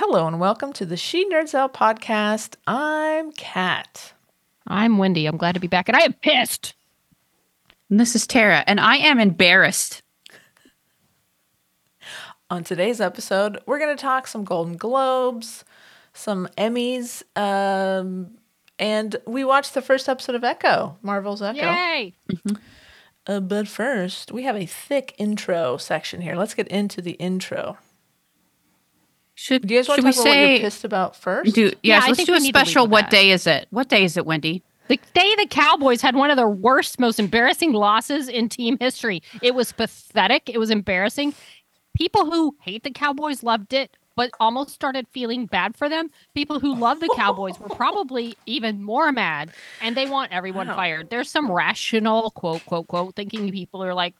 Hello and welcome to the She Nerds Out podcast. I'm Kat. I'm Wendy. I'm glad to be back, and I am pissed. And this is Tara, and I am embarrassed. On today's episode, we're going to talk some Golden Globes, some Emmys, um, and we watched the first episode of Echo, Marvel's Echo. Yay! Uh, but first, we have a thick intro section here. Let's get into the intro. Should, Do you guys want should to we talk about what say? you're pissed about first? Do Yeah, yes, I let's think do a need to lead special. What that. day is it? What day is it, Wendy? The day the Cowboys had one of their worst, most embarrassing losses in team history. It was pathetic. It was embarrassing. People who hate the Cowboys loved it, but almost started feeling bad for them. People who love the Cowboys were probably even more mad, and they want everyone Wow. fired. There's some rational quote, quote, quote thinking people are like,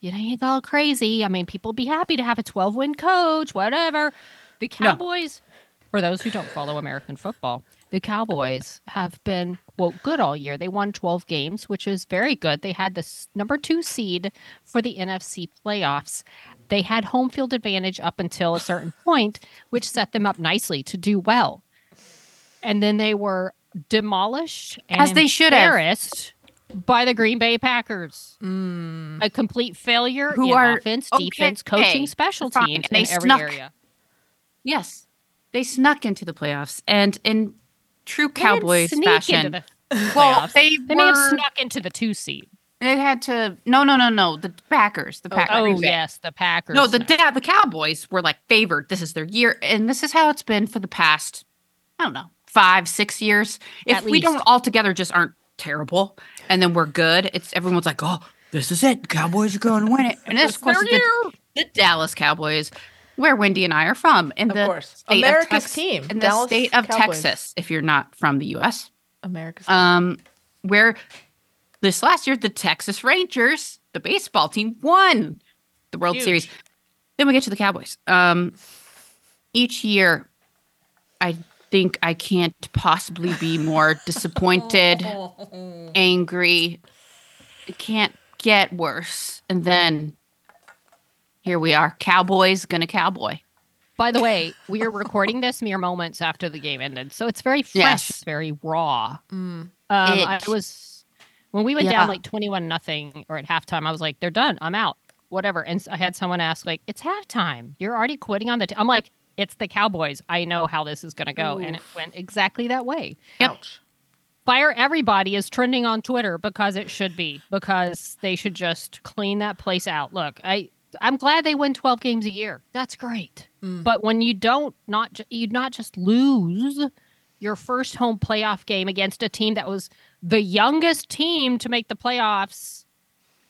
you know, you go crazy. I mean, people be happy to have a 12 win coach, whatever. The No. Cowboys, for those who don't follow American football, the Cowboys have been, quote, good all year. They won 12 games, which is very good. They had the number two seed for the NFC playoffs. They had home field advantage up until a certain point, which set them up nicely to do well. And then they were demolished and As they should have. embarrassed by the Green Bay Packers. Mm. A complete failure Who in are- offense, okay, defense, coaching, special fine. teams They in every snuck area. Yes, they snuck into the playoffs, and in true They Cowboys fashion, the well, they, They may have snuck into the two seed. They had to. No, no, no, no. The Packers. The oh, Packers. Oh Bay. yes, the Packers. No, the yeah, the Cowboys were like favored. This is their year, and this is how it's been for the past, I don't know, five, six years. If At we don't least. altogether just aren't terrible, and then we're good, it's everyone's like, oh, this is it. Cowboys are going to win it, and this, course, the, the Dallas Cowboys, where Wendy and I are from, in Of the course. state America's of Tex- team, in the state of Cowboys. Texas. If you're not from the U.S., America's um, where this last year the Texas Rangers, the baseball team, won the World Huge. Series. Then we get to the Cowboys. Um, each year, I think I can't possibly be more disappointed, angry. It can't get worse. And then here we are, Cowboys gonna cowboy. By the way, we are recording this mere moments after the game ended, so it's very fresh, Yes. very raw. Mm. Um, I It- was when we went Yeah. down like twenty-one nothing or at halftime. I was like, "They're done. I'm out. Whatever." And I had someone ask, "Like, it's halftime. You're already quitting on the." T-. I'm like, "It's the Cowboys. I know how this is going to go," and it went exactly that way. Yep. Ouch. Fire everybody is trending on Twitter because it should be because they should just clean that place out. Look, I I'm glad they win 12 games a year. That's great. Mm. But when you don't not ju- you not just lose your first home playoff game against a team that was the youngest team to make the playoffs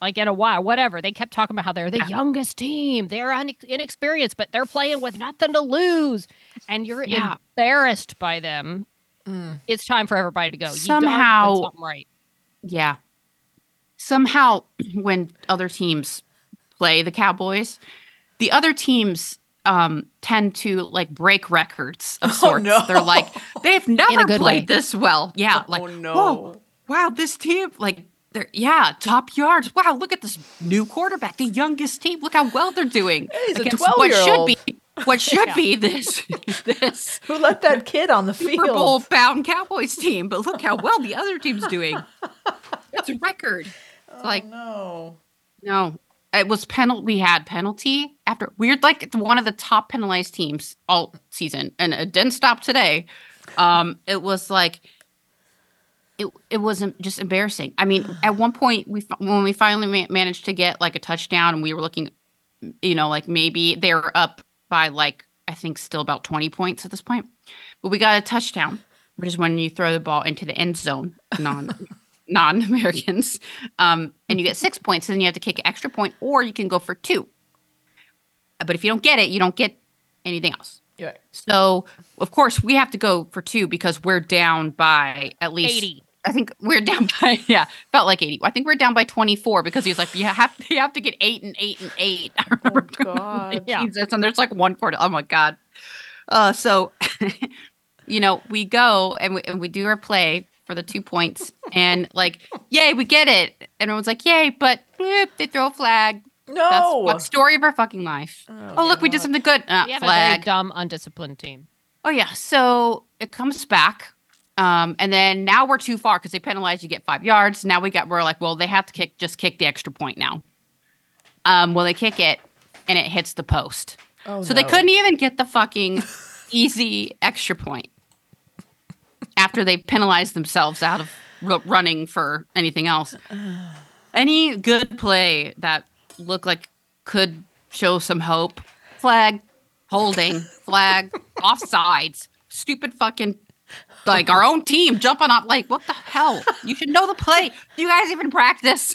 like in a while, whatever. They kept talking about how they're the youngest team. They're un- inexperienced, but they're playing with nothing to lose. And you're Yeah. embarrassed by them Mm. it's time for everybody to go. You Somehow- something right. Yeah. Somehow, when other teams play the Cowboys, the other teams um, tend to like break records of Oh, sorts. no. They're like, they've never played way. this well. Yeah. Like, oh no. whoa, wow, this team, like, they're, yeah, top yards. Wow, look at this new quarterback, the youngest team. Look how well they're doing. He's a 12 what year should be what should Yeah. be this this Who let that kid on the Super Bowl bound Cowboys team. But look how well the other team's doing. It's a record. like- oh, no. No, it was penalty. We had penalty after we're like one of the top penalized teams all season, and it didn't stop today. Um, it was like it it wasn't just embarrassing. I mean, at one point we when we finally ma- managed to get like a touchdown, and we were looking, you know, like maybe they were up by like I think still about twenty points at this point, but we got a touchdown, which is when you throw the ball into the end zone, non non Americans, um, and you get six points, and then you have to kick an extra point, or you can go for two. But if you don't get it, you don't get anything else. Yeah. So of course we have to go for two because we're down by at least 80. I think we're down by yeah, felt like 80. I think we're down by 24 because he's like, you have you have to get eight and eight and eight. I remember Oh, God. Yeah. Jesus, and there's like one quarter. Oh my god. Uh, so you know we go and we, and we do our play for the two points and like yay we get it and everyone's like yay but bloop, they throw a flag that's No. what story of our fucking life oh, look we did something good uh, We have a very flag dumb, undisciplined team. Oh yeah. So it comes back. Um, and then now we're too far because they penalize you get five yards. Now we got we're like, well, they have to kick just kick the extra point now. Um, well they kick it and it hits the post. Oh, so they couldn't even get the fucking easy extra point after they penalized themselves out of r- running for anything else. Any good play that looked like could show some hope. Flag, holding, flag, offsides, stupid fucking like our own team jumping on like what the hell? You should know the play. Do you guys even practice?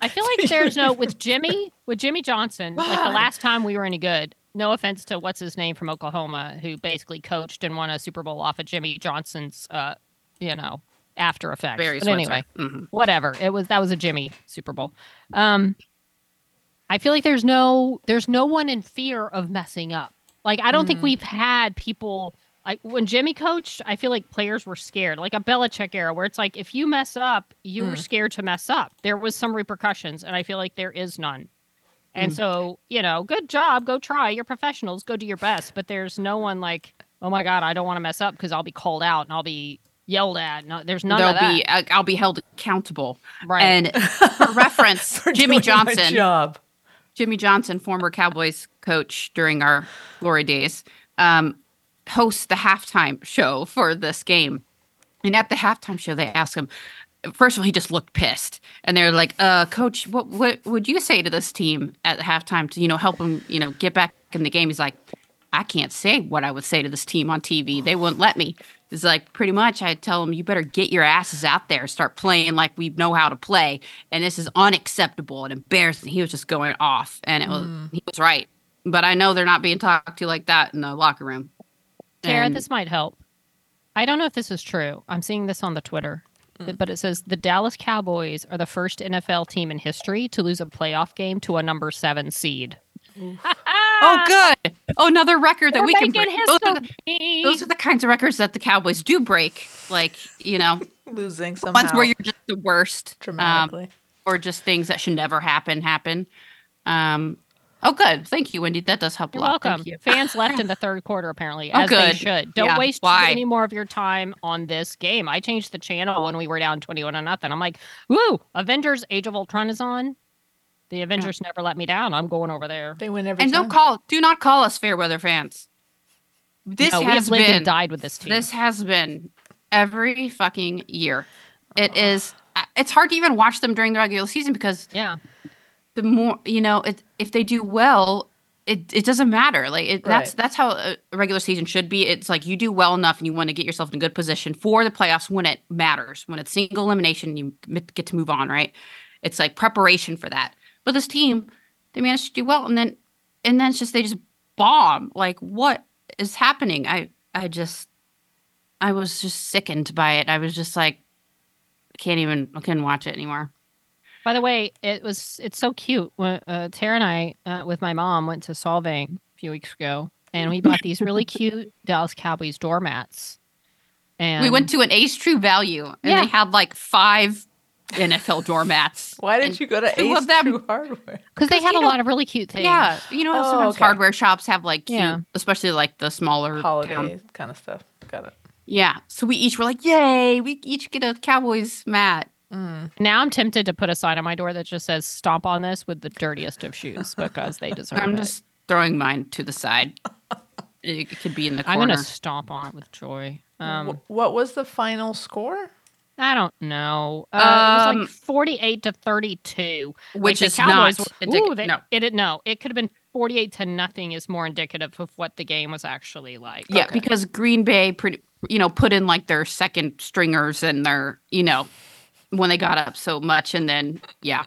I feel like there's no with Jimmy with Jimmy Johnson. Like the last time we were any good. No offense to what's his name from Oklahoma, who basically coached and won a Super Bowl off of Jimmy Johnson's, uh, you know, after effects. Very but anyway, Mhm. whatever. It was that was a Jimmy Super Bowl. Um, I feel like there's no there's no one in fear of messing up. Like I don't think Mm. we've had people like when Jimmy coached. I feel like players were scared, like a Belichick era, where it's like if you mess up, you were Mm. scared to mess up. There was some repercussions, and I feel like there is none. And so you know, good job, go try. You're professionals, go do your best. But there's no one like, oh my god, I don't want to mess up because I'll be called out and I'll be yelled at. No, there's none There'll of that. be I- I'll be held accountable. right. And for reference, For Jimmy Johnson, job. Jimmy Johnson, former Cowboys coach during our glory days, um, hosts the halftime show for this game. And at the halftime show, they ask him. First of all, he just looked pissed, and they're like, "Uh, coach, what what would you say to this team at halftime to you know help them you know get back in the game?" He's like, "I can't say what I would say to this team on TV. They wouldn't let me." It's like pretty much I'd tell them, "You better get your asses out there, start playing like we know how to play." And this is unacceptable and embarrassing. He was just going off, and it was he was right. But I know they're not being talked to like that in the locker room. Tara, And- this might help. I don't know if this is true. I'm seeing this on the Twitter, but it says the Dallas Cowboys are the first NFL team in history to lose a playoff game to a number seven seed. Oh, good. Oh, another record that We're we can making break. Those are, the, those are the kinds of records that the Cowboys do break. Like, you know, Losing somehow. ones where you're just the worst. Um, dramatically. or just things that should never happen happen. Um, oh, good. Thank you, Wendy. That does help You're a lot. welcome. Thank you. Fans left in the third quarter, apparently, Oh, as they good. should. Don't Yeah, waste why? any more of your time on this game. I changed the channel when we were down 21 to nothing. I'm like, woo, Avengers Age of Ultron is on. The Avengers never let me down. I'm going over there. they win every And time. don't call. Do not call us fair weather fans. This no, we has have lived been. and died with this team. This has been every fucking year. It is. uh, It's hard to even watch them during the regular season because yeah. The more you know, it, if they do well, it, it doesn't matter. Like it, that's Right. that's how a regular season should be. It's like you do well enough and you want to get yourself in a good position for the playoffs when it matters. When it's single elimination, you get to move on. Right? It's like preparation for that. But this team, they managed to do well, and then and then it's just they just bomb. Like what is happening? I I just I was just sickened by it. I was just like, I can't even I couldn't watch it anymore. By the way, it was it's so cute. When uh, Tara and I, uh, with my mom, went to Solvang a few weeks ago, and we bought these really cute Dallas Cowboys doormats. And we went to an Ace True Value and Yeah. they had like five NFL doormats. Why did And you go to two Ace of them- True Hardware? because they had a know- lot of really cute things. Yeah, you know, Oh, sometimes okay. hardware shops have like cute, Yeah. especially like the smaller Holiday town- kind of stuff. Got it. Yeah, so we each were like, "Yay! We each get a Cowboys mat." Mm. Now I'm tempted to put a sign on my door that just says "Stomp on this" with the dirtiest of shoes because they deserve it. I'm just throwing mine to the side. It could be in the corner. I'm gonna stomp on it with joy. Um, Wh- what was the final score? I don't know. Uh, it was Um, like 48 to 32. which Like, is the Cowboys not were- indic- ooh, they- no. It, no, it could have been 48 to nothing. Is more indicative of what the game was actually like. Yeah, Okay. because Green Bay, pretty, you know, put in like their second stringers and their, you know, when they got up so much, and then yeah,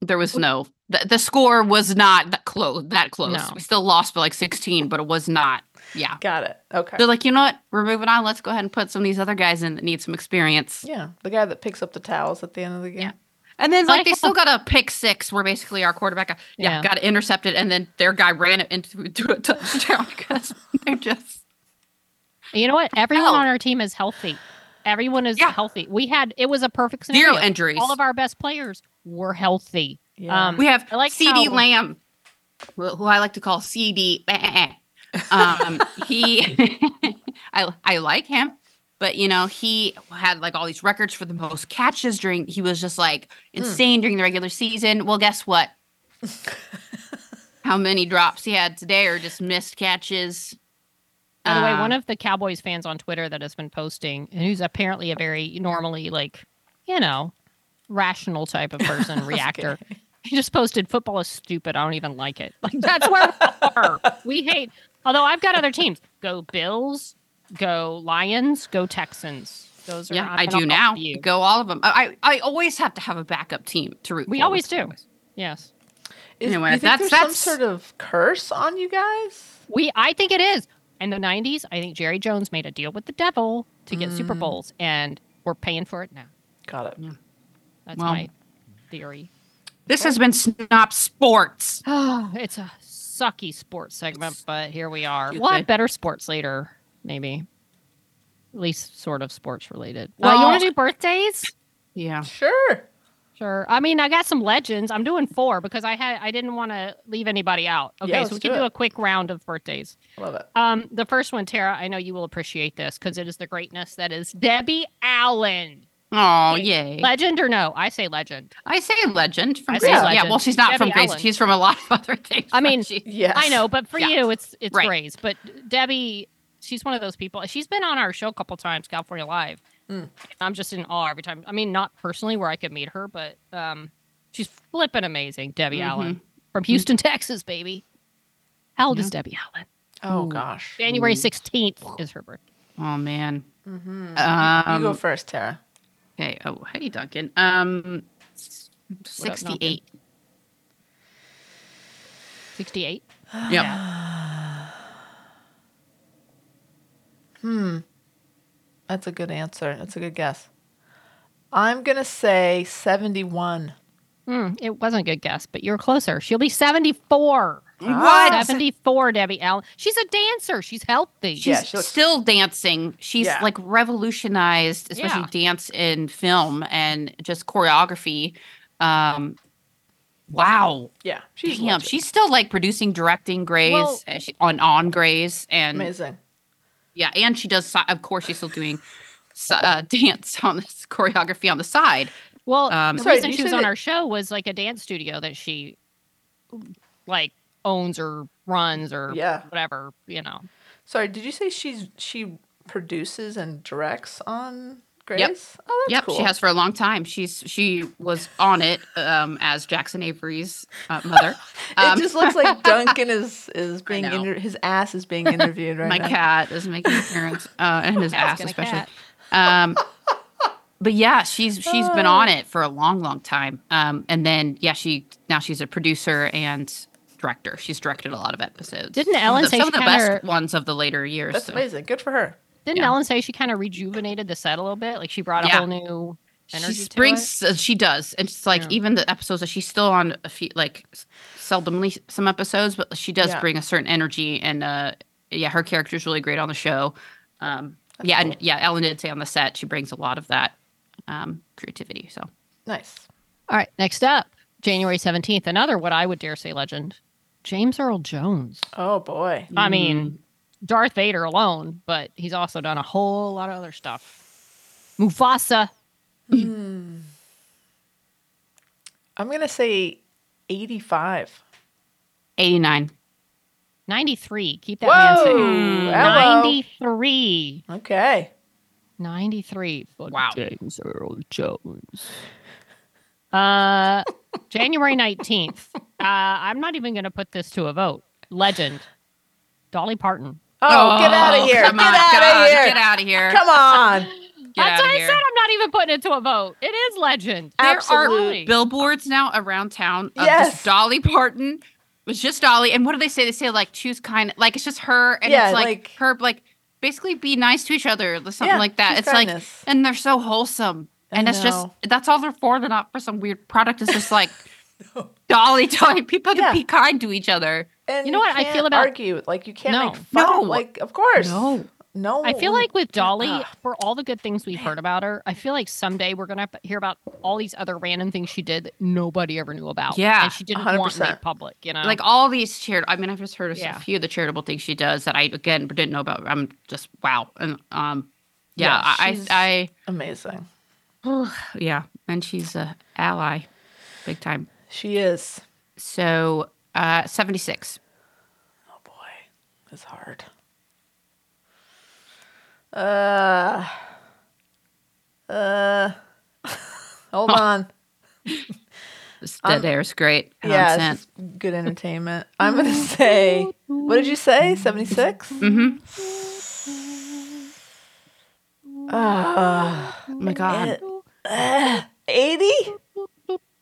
there was no the, the score was not that close. That close. No. We still lost by like 16, but it was not. Yeah. Got it. Okay. They're like, you know what? We're moving on. Let's go ahead and put some of these other guys in that need some experience. yeah, the guy that picks up the towels at the end of the game. Yeah. And then, like, they still got a pick six where basically our quarterback, got, yeah, Yeah. got intercepted, and then their guy ran it into, into a touchdown because they're just. You know what? Everyone No. on our team is healthy. Everyone is Yeah. healthy. We had it was a perfect scenario. Zero injuries. All of our best players were healthy. Yeah. Um, We have I like CeeDee how- Lamb, who, who I like to call CD. Um, he, I I like him, but you know he had like all these records for the most catches during. He was just like insane during the regular season. Well, guess what? How many drops he had today, or just missed catches? By the way, Um, one of the Cowboys fans on Twitter that has been posting, and who's apparently a very normally like, you know, rational type of person, reactor. He just posted football is stupid. I don't even like it. Like that's where we are. We hate. Although I've got other teams. Go Bills. Go Lions. Go Texans. Those are yeah, I'm I do now. You. Go all of them. I I always have to have a backup team to root. We for always do. Cowboys. Yes. Is, Anyway, you think that's- there's some sort of curse on you guys? We I think it is. In the 90s, I think Jerry Jones made a deal with the devil to get Super mm. Bowls and we're paying for it now. Got it. That's Well- my theory. This has been Snop Sports. Ah, it's a sucky sports segment, but here we are. You We'll have better sports later, maybe. At least sort of sports related. Well, you want to do birthdays? Yeah. Sure. Sure. I mean, I got some legends. I'm doing four because I had I didn't want to leave anybody out. Okay, let's so we can do it. a quick round of birthdays. Love it. Um, the first one, Tara, I know you will appreciate this because it is the greatness that is Debbie Allen. Oh, yay. Legend or no? I say legend. I say legend from I say Grey's. Yeah, well, she's not from Debbie Grey's. Allen. She's from a lot of other things. I mean, she- Yes. I know, but for Yeah. you, it's it's Right. Grey's. But Debbie, she's one of those people. She's been on our show a couple times, California Live. Mm. I'm just in awe every time. I mean, not personally where I could meet her, but um, she's flipping amazing. Debbie Mhm. Allen from Houston, Texas, baby. How old is Debbie Allen? Oh Ooh. gosh. January 16th is her birthday. oh man. Mm-hmm. Um, you go first, Tara. Okay. Oh, hey, Duncan. Um, Duncan? sixty-eight. 68. Yep. Hmm. That's a good answer. That's a good guess. I'm gonna say 71. Hmm, it wasn't a good guess, but you're closer. She'll be 74. What? 74, Debbie Allen. She's a dancer. She's healthy. She's Yeah, looks- still dancing. She's Yeah. like revolutionized, especially Yeah. dance in film and just choreography. Um, wow. Yeah, she's Damn, she's still like producing, directing Grey's Well- on on Grey's, and amazing. Yeah, and she does. Of course, she's still doing uh, dance on this choreography on the side. Well, Um, the Sorry, reason she was on that- our show was like a dance studio that she like owns or runs or Yeah. whatever, you know. Sorry, did you say she's she produces and directs on Grey's? Oh, that's yep, cool. she has for a long time. She's she was on it um, as Jackson Avery's uh, mother. It Um, just looks like Duncan is is being inter- his ass is being interviewed right my now. cat is making an appearance uh, and his ass especially. Um, but yeah, she's she's been Oh. on it for a long, long time. Um, and then yeah, she now she's a producer and director. She's directed a lot of episodes. Didn't Some of Ellen the, say some of the best ones of the later years? That's so. amazing. Good for her. Didn't Yeah. Ellen say she kind of rejuvenated the set a little bit? Like she brought a Yeah. whole new energy She to brings uh, she does. And it's like Yeah. even the episodes that she's still on a few like s- seldomly some episodes, but she does Yeah. bring a certain energy and uh yeah, her character is really great on the show. Um yeah, cool. and yeah, Ellen did say on the set she brings a lot of that um creativity. So Nice. All right, next up, January 17th, another what I would dare say legend, James Earl Jones. Oh boy. I Mm. mean, Darth Vader alone, but he's also done a whole lot of other stuff. Mufasa. I'm gonna say 85. 89. 93. Keep that man safe. Whoa. hello. 93. Okay. 93. But Wow. James Earl Jones. Uh, January 19th. Uh, I'm not even going to put this to a vote. Legend. Dolly Parton. Oh, oh, get out of here. Come Get on, out God, of here. Get out of here. Come on. Get That's outta why I said I'm not even putting it to a vote. It is legend. There Absolutely. are billboards now around town of Yes. this Dolly Parton. It's just Dolly. And what do they say? They say like choose kind like it's just her and Yeah, it's like, like- her like basically be nice to each other or something Yeah, like that. choose It's like and they're so wholesome. I And it's just that's all they're for. They're not for some weird product. It's just like Dolly telling people Yeah. to be kind to each other. And You know what I can't feel about- argue? Like you can't No. make fun. No. Like of course. No. No. I feel like with Dolly, Ugh. for all the good things we've heard about her, I feel like someday we're gonna hear about all these other random things she did that nobody ever knew about. Yeah, and she didn't want 100%. made public. You know, Like all these charitable. I mean, I've just heard of Yeah. a few of the charitable things she does that I again didn't know about. I'm just wow. And um, yeah, Yeah, I, she's- I, amazing. I, yeah, and she's a ally, big time. She is. So uh, seventy six. Oh boy, it's hard. Uh. Uh. Hold on. This dead air is great. And yeah, sent. it's good entertainment. I'm gonna say. What did you say? Seventy six. Mm-hmm. Uh, Oh my god. Eighty.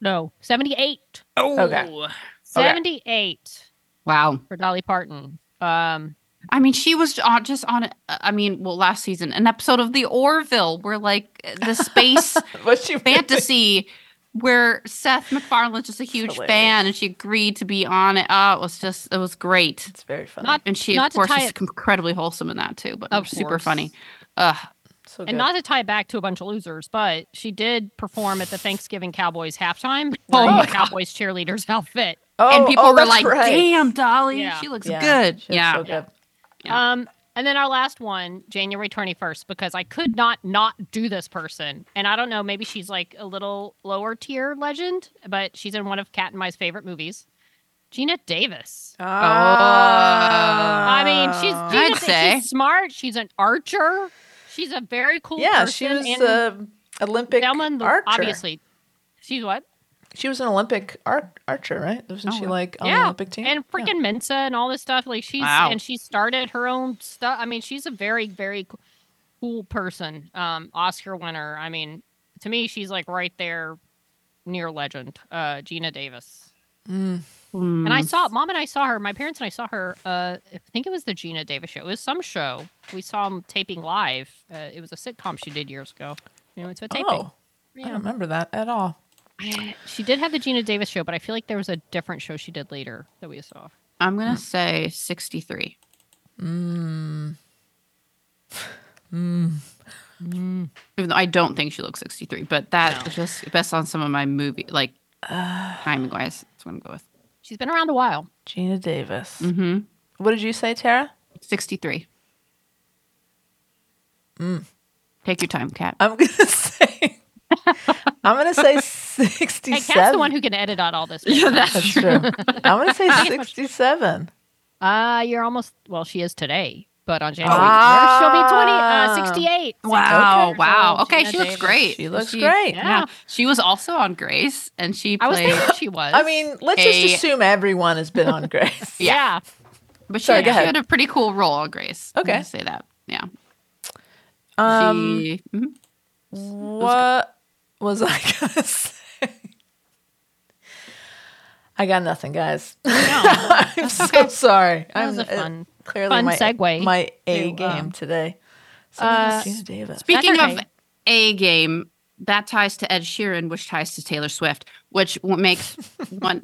no, seventy-eight. Oh. Okay. Seventy-eight Wow. for Dolly Parton. Um, I mean, she was on, just on. uh, I mean, well, last season, an episode of the Orville, where like the space she fantasy where Seth MacFarlane's just a huge Hilarious. fan and she agreed to be on it. Oh, it was just it was great. It's very funny. Not- And she Not of course tie is it- incredibly wholesome in that too, but Of super course. funny. Ugh. so and not to tie it back to a bunch of losers, but she did perform at the Thanksgiving Cowboys halftime Oh wearing my a Cowboys cheerleader's outfit. Oh, and people oh, were like, right. "Damn, Dolly, Yeah. she looks Yeah, good." she looks yeah. so good. Yeah. Um, and then our last one, January 21st, because I could not not do this person. And I don't know, maybe she's like a little lower tier legend, but she's in one of Kat and my favorite movies. Geena Davis. Oh. I mean, she's Geena, I'd say. she's smart. She's an archer. She's a very cool yeah, person. she was and uh, Olympic Thelma archer. obviously. She's what? She was an Olympic ar- archer, right? Wasn't Oh, she like on the Olympic team? and Yeah. freaking Mensa and all this stuff. Like she's Wow. and she started her own stuff. I mean, she's a very very cool person. Um, Oscar winner. I mean, to me, she's like right there near legend. Uh, Geena Davis. Mm. And I saw mom and I saw her. My parents and I saw her. Uh, I think it was the Geena Davis show. It was some show. We saw them taping live. Uh, it was a sitcom she did years ago. You know, it's a taping. Oh, I don't remember that at all. She did have the Geena Davis show, but I feel like there was a different show she did later that we saw. I'm gonna say 63. Mm. Even though I don't think she looks 63, but that No. just based on some of my movie like timing wise, that's what I'm going with. She's been around a while. Geena Davis. Mm-hmm. What did you say, Tara? 63. Mm. Take your time, Kat. I'm gonna say. I'm gonna say Hey, sixty-seven. Kat's the one who can edit out all this. Yeah, that's That's true. I'm gonna say I think it's much- sixty-seven. Uh, you're almost. Well, she is today, but on January Ah. she'll be twenty. Uh, sixty-eight. Wow, Okay. wow. So, Okay, Geena she looks Davis. great. She looks great. Yeah. Yeah. She was also on Grey's and she I was thinking she was. I mean, let's A- just assume everyone has been on Grey's. yeah. but she, Sorry, had, she had a pretty cool role on Grey's. I'm Okay. gonna say that. Yeah. Um, she, mhm. what was I gonna say? I got nothing, guys. I'm so sorry. That I'm was a uh, fun. clearly fun my segue my A to, game um, today. uh, Geena Davis. Speaking okay. of a game, that ties to Ed Sheeran, which ties to Taylor Swift, which makes one,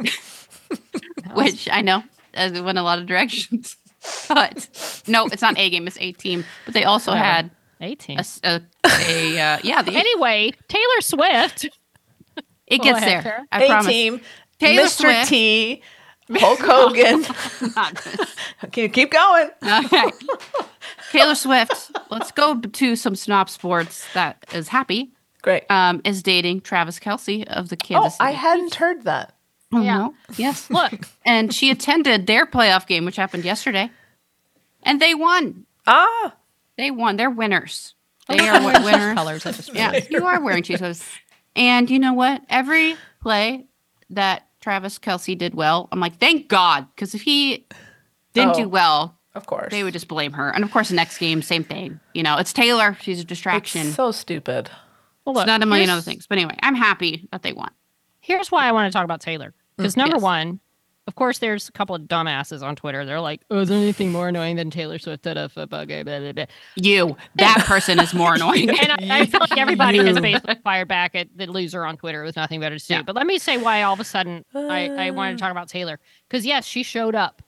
which I know uh, went a lot of directions. But no, it's not a game; it's a team. But they also Whatever. had Eighteen. a, s- a, a, uh, yeah. The, Anyway, Taylor Swift. it gets ahead, there. Tara. I A promise. team. Taylor Mr. Swift. T. Hulk Hogan. okay, keep going. okay. Taylor Swift. Let's go to some SNOP sports. That is happy. Great. Um, is dating Travis Kelce of the oh, Kansas City. I hadn't heard that. Oh, Yeah. no? Yes. Look, and she attended their playoff game, which happened yesterday, and they won. Ah, They won. They're winners. Oh, they those are are winners. colors. I just Yeah, you are wearing Chiefs colors. And you know what? Every play that Travis Kelce did well, I'm like, thank God, because if he didn't Oh. do well, Of course. they would just blame her. And of course, the next game, same thing. You know, it's Taylor. She's a distraction. It's so stupid. Well, It's not a million other things. But anyway, I'm happy that they won. Here's why I want to talk about Taylor. Because mm, number yes. one, of course, there's a couple of dumbasses on Twitter. They're like, "Oh, is there anything more annoying than Taylor Swift at a football game?" Blah, blah, blah. You, that person is more annoying. And I, I feel like everybody has basically fired back at the loser on Twitter with nothing better to do. Yeah. But let me say why all of a sudden I, I wanted to talk about Taylor. Because yes, she showed up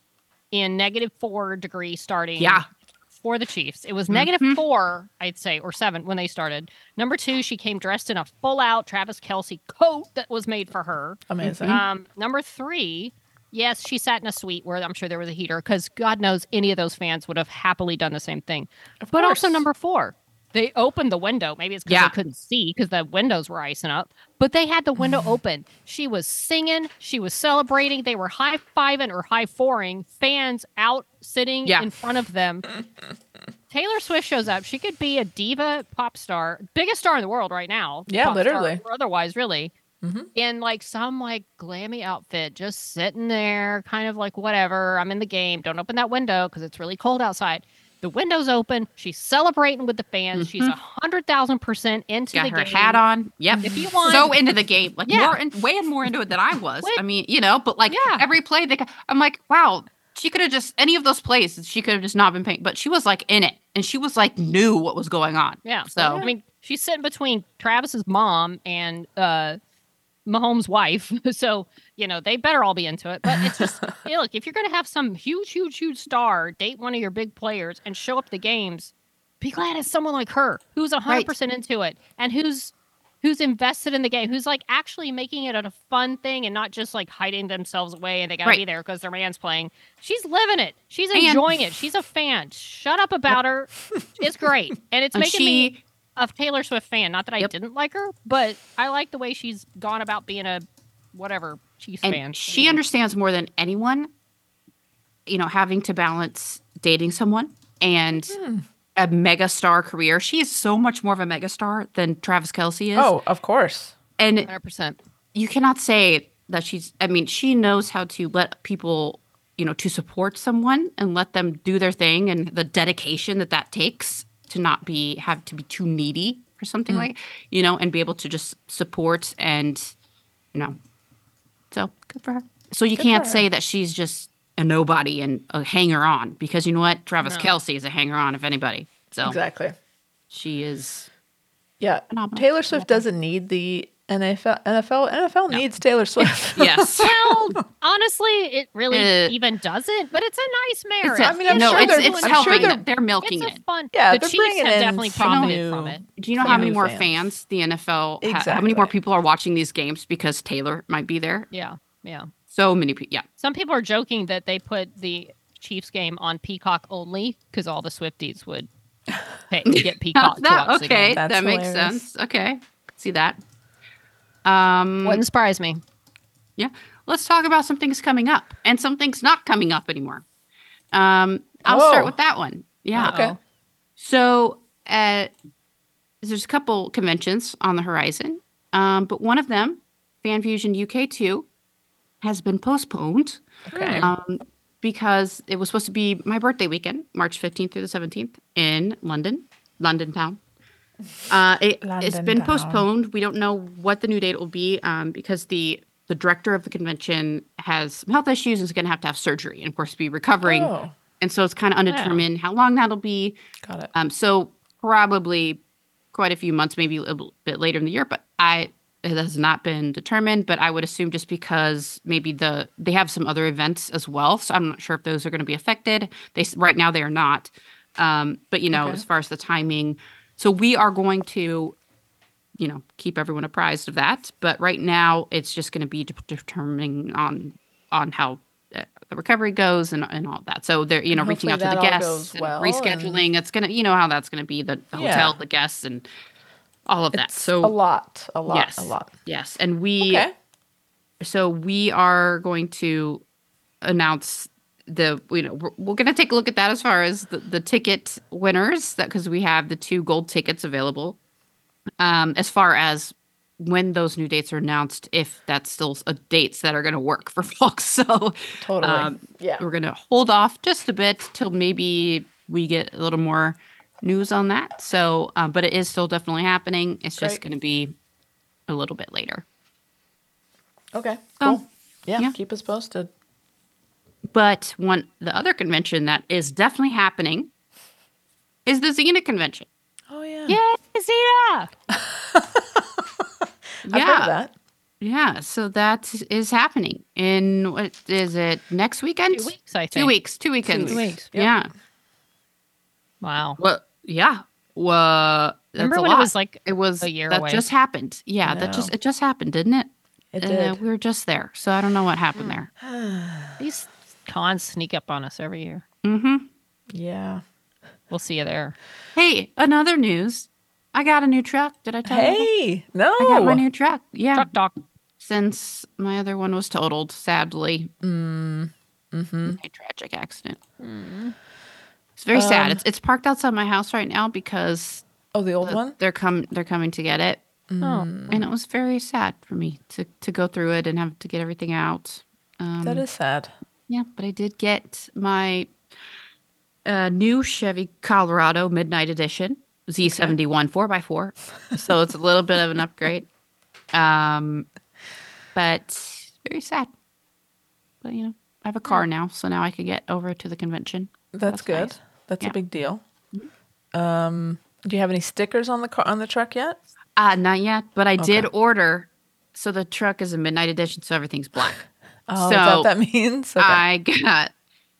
in negative four degree starting Yeah. for the Chiefs. It was negative Mhm. four, I'd say, or seven when they started. Number two, she came dressed in a full out Travis Kelce coat that was made for her. Amazing. Um, number three, yes, she sat in a suite where I'm sure there was a heater because God knows any of those fans would have happily done the same thing. Of But also number four, they opened the window. Maybe it's because Yeah. they couldn't see because the windows were icing up. But they had the window open. She was singing. She was celebrating. They were high fiving or high fouring fans out sitting Yeah. in front of them. Taylor Swift shows up. She could be a diva pop star, biggest star in the world right now. Yeah, literally. or otherwise, really. Mhm. In like some like glammy outfit, just sitting there, kind of like whatever. I'm in the game. Don't open that window because it's really cold outside. The window's open. She's celebrating with the fans. She's a hundred thousand percent into Mm-hmm. Got the her game. hat on. Yep. If you want- so into the game, like Yeah. more, in, way more into it than I was. I mean, you know, but like Yeah. every play, they, I'm like, wow, she could have just any of those plays, she could have just not been paying, but she was like in it, and she was like knew what was going on. Yeah. So I mean, she's sitting between Travis's mom and uh Mahomes' wife. So, you know, they better all be into it. But it's just yeah, look, if you're gonna have some huge, huge, huge star date one of your big players and show up the games, be glad it's someone like her who's hundred Right. percent into it and who's who's invested in the game, who's like actually making it a fun thing and not just like hiding themselves away and they gotta Right. be there because their man's playing. She's living it. She's And- enjoying it. She's a fan. Shut up about her. It's great. And it's and uh, making me she, a Taylor Swift fan. Not that I Yep. didn't like her, but I like the way she's gone about being a whatever Chiefs and fan. she Anyway. understands more than anyone, you know, having to balance dating someone and Hmm. a mega star career. She is so much more of a mega star than Travis Kelce is. Oh, of course. and 100%. you cannot say that she's i mean she knows how to let people you know to support someone and let them do their thing and the dedication that that takes to not be have to be too needy or something Mm. like you know and be able to just support and you know so good for her so you Good can't say that she's just a nobody and a hanger on because you know what travis No. kelsey is a hanger on if anybody so Exactly. she is Yeah. phenomenal Taylor Swift doesn't need the NFL. NFL. NFL needs Taylor Swift. yes Well, honestly, it really Uh, even doesn't, but it's a nice It's marriage. a- I mean, I'm no, sure it's, they're- it's I'm sure they're- they're milking it's a it. fun. Yeah, the they're Chiefs have definitely some profited from it. Do you know how many more fans. fans the NFL? ha- how many more people are watching these games because Taylor might be there? Yeah, yeah. So many people. Yeah. Some people are joking that they put the Chiefs game on Peacock only because all the Swifties would pay, get Peacock to That- watch the okay, game. That's that makes sense. Okay, see that. Um, Wouldn't surprise me. yeah. Let's talk about some things coming up and some things not coming up anymore. Um, I'll start with that one. Yeah. Okay. So uh, there's a couple conventions on the horizon, um, but one of them, FanFusion UK two, has been postponed Okay. um, because it was supposed to be my birthday weekend, March 15th through the 17th in London, London town. Uh, it, it's London been town. postponed. We don't know what the new date will be um, because the the director of the convention has some health issues and is going to have to have surgery and, of course, be recovering. Oh, And so it's kind of undetermined how long that'll be. got it. Um, so probably quite a few months, maybe a bit later in the year, but I it has not been determined. But I would assume just because maybe the they have some other events as well, so I'm not sure if those are going to be affected. They right now they are not. Um, but you know, Okay. as far as the timing, so we are going to, you know, keep everyone apprised of that. But right now, it's just going to be de- determining on on how. uh, The recovery goes and, and all that. So they're you know And reaching out to the guests, and well and- rescheduling. It's gonna you know how that's gonna be the, the Yeah. hotel, the guests, and all of that. So a lot, a lot, yes, a lot. yes, and we Okay. so we are going to announce the you know we're, we're going to take a look at that as far as the, the ticket winners that because we have the two gold tickets available um as far as when those new dates are announced, if that's still a dates that are going to work for folks. So Totally. um, yeah. we're going to hold off just a bit till maybe we get a little more news on that. So, um, but it is still definitely happening. It's just going to be a little bit later. Okay. Cool. yeah, yeah. Keep us posted. But one, the other convention that is definitely happening is the Xena convention. Oh yeah. Yay, Xena! I've heard of that. Yeah, so that is happening in what is it next weekend? Two weeks, I think. Two weeks. Two weekends. Two weeks. Yep. Yeah. Wow. Well, yeah. Well, that's Remember a when lot. it was like It was a year that away? just happened. Yeah, that just it just happened, didn't it? It Uh, did. we were just there, so I don't know what happened there. these cons sneak up on us every year. Mm-hmm. yeah. We'll see you there. Hey, another news. I got a new truck. Did I tell you? Hey, no. I got my new truck. Yeah, Truck talk. since my other one was totaled, sadly. Mm. Mm-hmm. A tragic accident. It's very sad. Um, It's it's parked outside my house right now because Oh, the old the- one. they're come they're coming to get it, Oh, and it was very sad for me to to go through it and have to get everything out. Um, That is sad. Yeah, but I did get my uh, new Chevy Colorado Midnight Edition Z71 4x4. so it's a little bit of an upgrade. Um, but very sad. But, you know, I have a car now, so now I can get over to the convention. That's, That's good. nice. That's Yeah. a big deal. Um, do you have any stickers on the car on the truck yet? Uh, not yet, but I did order. So the truck is a Midnight Edition, so everything's black. Oh, is that So, that means? Okay. I got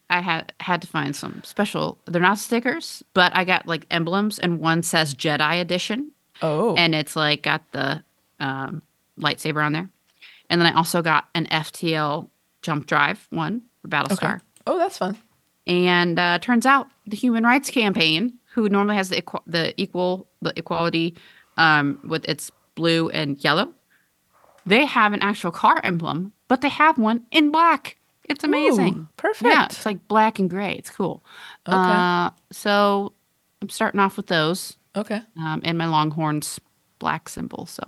I had had to find some special they're not stickers, but I got like emblems and one says Jedi edition oh, and it's like got the um, lightsaber on there. And then I also got an FTL jump drive one for Battlestar. okay. Oh, that's fun. And uh, turns out the Human Rights Campaign, who normally has the equ- the equal the equality um, with its blue and yellow, they have an actual car emblem, but they have one in black. It's amazing. Ooh, perfect. Yeah, it's like black and gray. It's cool. Okay. Uh, so I'm starting off with those Okay. um, and my Longhorns black symbol. So.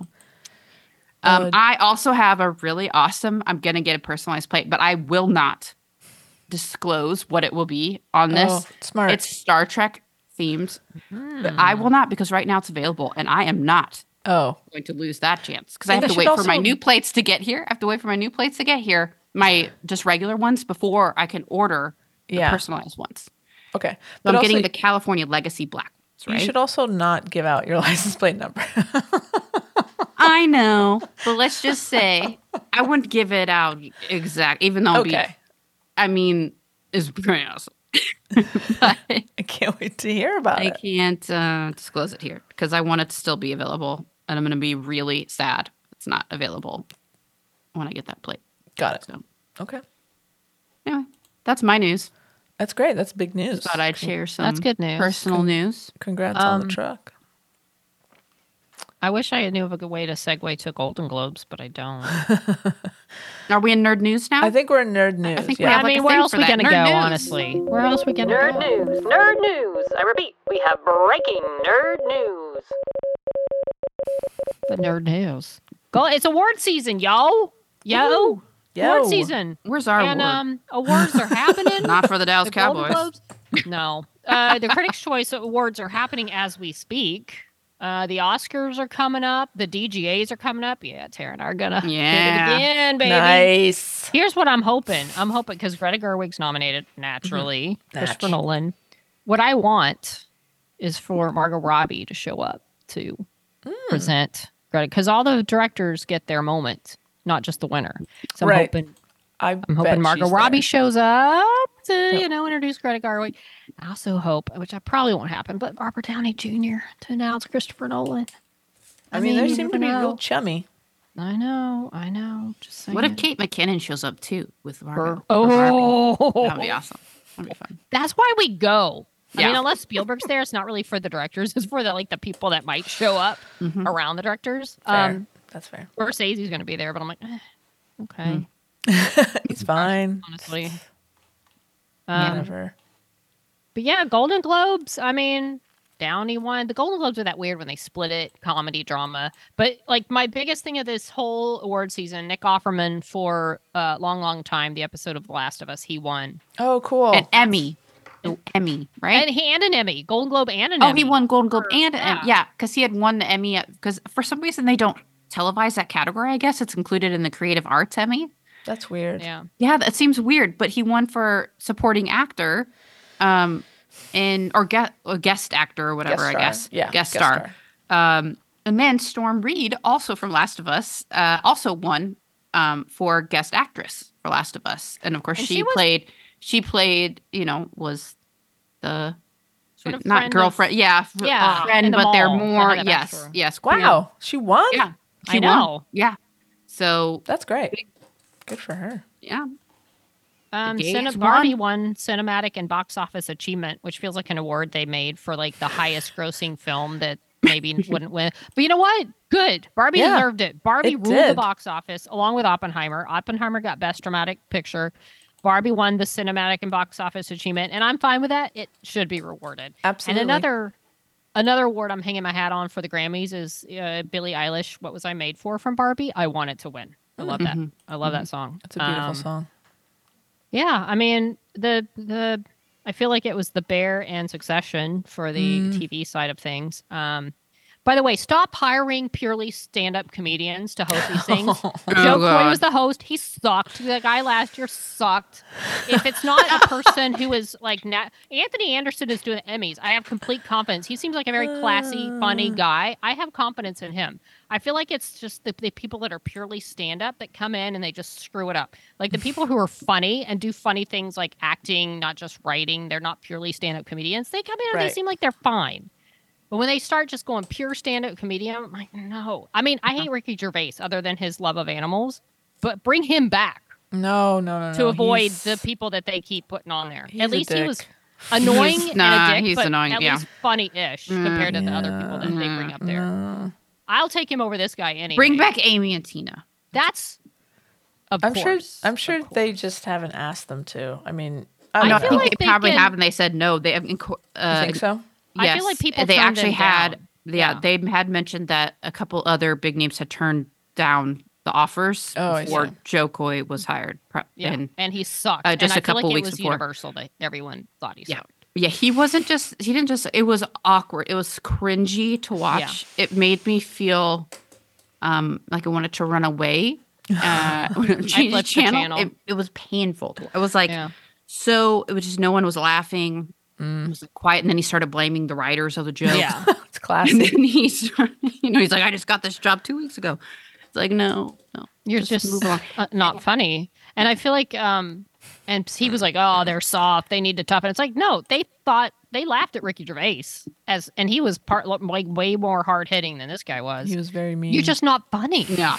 Um, Uh, I also have a really awesome. I'm gonna get a personalized plate, but I will not disclose what it will be on this. Oh, smart. It's Star Trek themed. But I will not because right now it's available, and I am not oh, I'm going to lose that chance because I have to wait for my new plates to get here. I have to wait for my new plates to get here. My just regular ones before I can order the Yeah. personalized ones. okay. But I'm also, getting the California Legacy black ones, you should also not give out your license plate number. I know, but let's just say I wouldn't give it out exact, even though it'd be, okay. I mean, it's pretty awesome. I can't wait to hear about I it. I can't uh, disclose it here because I want it to still be available, and I'm going to be really sad if it's not available when I get that plate. Got it. So Okay. anyway, that's my news. That's great. That's big news. Thought I'd share some That's good news. personal news. Congrats on the Um, truck. I wish I knew of a good way to segue to Golden Globes, but I don't. Are we in nerd news now? I think we're in nerd news. I think we yeah. have I like a mean, where else for we gonna go? news. Honestly, where else are we gonna Nerd go? news, nerd news. I repeat, we have breaking nerd news. The nerd news. Go! It's award season, yo, yo. Yo. Award season. Where's our and award? um, awards are happening. Not for the Dallas The Cowboys. No. Uh, the Critics' Choice Awards are happening as we speak. Uh, the Oscars are coming up. The DGAs are coming up. Yeah, Tara and I are gonna hit Yeah. it again, baby. Nice. Here's what I'm hoping. I'm hoping because Greta Gerwig's nominated naturally. Christopher Natch. Nolan. What I want is for Margot Robbie to show up to. Present Greta because all the directors get their moment, not just the winner. So I'm Right. hoping I I'm hoping Margot she's Robbie there. shows up to, Yep. you know, introduce Greta Gerwig. I also hope, which I probably won't happen, but Robert Downey Jr. to announce Christopher Nolan. I mean, they you seem to never be real chummy. I know, I know. Just saying. What if Kate McKinnon shows up too with Margot? Or- oh, That would be oh. awesome. That'd be fun. that's why we go. I mean, unless Spielberg's there, it's not really for the directors. It's for the like the people that might show up Mhm. around the directors. Fair. Um, That's fair. Or Scorsese's going to be there, but I'm like, eh, okay, He's fine. honestly. Um, Whatever. But yeah, Golden Globes. I mean, Downey won. The Golden Globes are that weird when they split it, comedy, drama. But like my biggest thing of this whole award season, Nick Offerman for a uh, long, long time, the episode of The Last of Us, he won. Oh, cool. An Emmy. Oh, Emmy, right? And he and an Emmy, Golden Globe and an Emmy. oh, Emmy. he won Golden Globe for- and an yeah. yeah, because he had won the Emmy. Because for some reason they don't televise that category. I guess it's included in the Creative Arts Emmy. That's weird. Yeah. Yeah, that seems weird, but he won for supporting actor, um, in or, ge- or guest actor or whatever. I star. guess. Yeah, guest, guest star. Um, and then Storm Reid, also from Last of Us, uh, also won um, for guest actress for Last of Us, and of course And she, she was- played. She played, you know, was the Sort of not friend of- girlfriend, yeah, Yeah, in friend, the but they're more, yes, backstory. yes, queer. Wow. She won? yeah, I she won. know. yeah. So That's great. Good for her. yeah, Um, gays Cine- Barbie won cinematic and box office achievement, which feels like an award they made for like the highest grossing film that maybe wouldn't win. But you know what? Good. Barbie Yeah, deserved it. Barbie it ruled the box office along with Oppenheimer. Oppenheimer got best dramatic picture. Barbie won the cinematic and box office achievement, and I'm fine with that. It should be rewarded. Absolutely. And another another award I'm hanging my hat on for the Grammys is uh, Billie Eilish. What was I made for from Barbie? I want it to win. I love that. Mhm. I love that song. It's a beautiful Um, song. yeah, I mean the the I feel like it was the Bear and Succession for the Mm. TV side of things. Um, by the way, stop hiring purely stand-up comedians to host these things. Oh, Jo Koy Oh, was the host. He sucked. The guy last year sucked. If it's not a person who is like na- Anthony Anderson is doing Emmys, I have complete confidence. He seems like a very classy, funny uh. guy. I have confidence in him. I feel like it's just the, the people that are purely stand-up that come in and they just screw it up. Like the people who are funny and do funny things like acting, not just writing. They're not purely stand-up comedians. They come in and they seem like they're fine. But when they start just going pure stand-up comedian, I'm like, no. I mean, I hate Ricky Gervais other than his love of animals, but bring him back No, no, no, no. to avoid he's- the people that they keep putting on there. At least he was annoying He's- and nah, a dick, he's but annoying, at yeah. least funny-ish Mm, compared to the other people that they bring up there. No. I'll take him over this guy anyway. bring back Amy and Tina. That's of I'm sure. course, I'm sure they just haven't asked them to. I mean, I I, no, I don't feel think like they they probably can- have, and they said no. They have. inco- You Uh, think so? I feel like people They actually had. Yeah, Yeah. they had mentioned that a couple other big names had turned down the offers Oh, before. Jo Koy was hired. Yeah, And and, he sucked. uh, and just I a feel couple like weeks it was before. universal that everyone thought he Yeah. sucked. Yeah, he wasn't just he didn't just it was awkward. It was cringy to watch. It made me feel um like I wanted to run away. Uh when I changed the channel. channel. It, it was painful. It was like Yeah. so it was just no one was laughing. Mm. It was like, quiet and then he started blaming the writers of the joke. Yeah. It's And classic. then he started, you know, he's like, I just got this job two weeks ago. It's like, no, no. You're Just just, uh, not funny. And I feel like, um, and he was like, "Oh, they're soft. They need to toughen." It's like, no, they thought they laughed at Ricky Gervais as, and he was part like way more hard hitting than this guy was. he was very mean. You're just not funny. Yeah.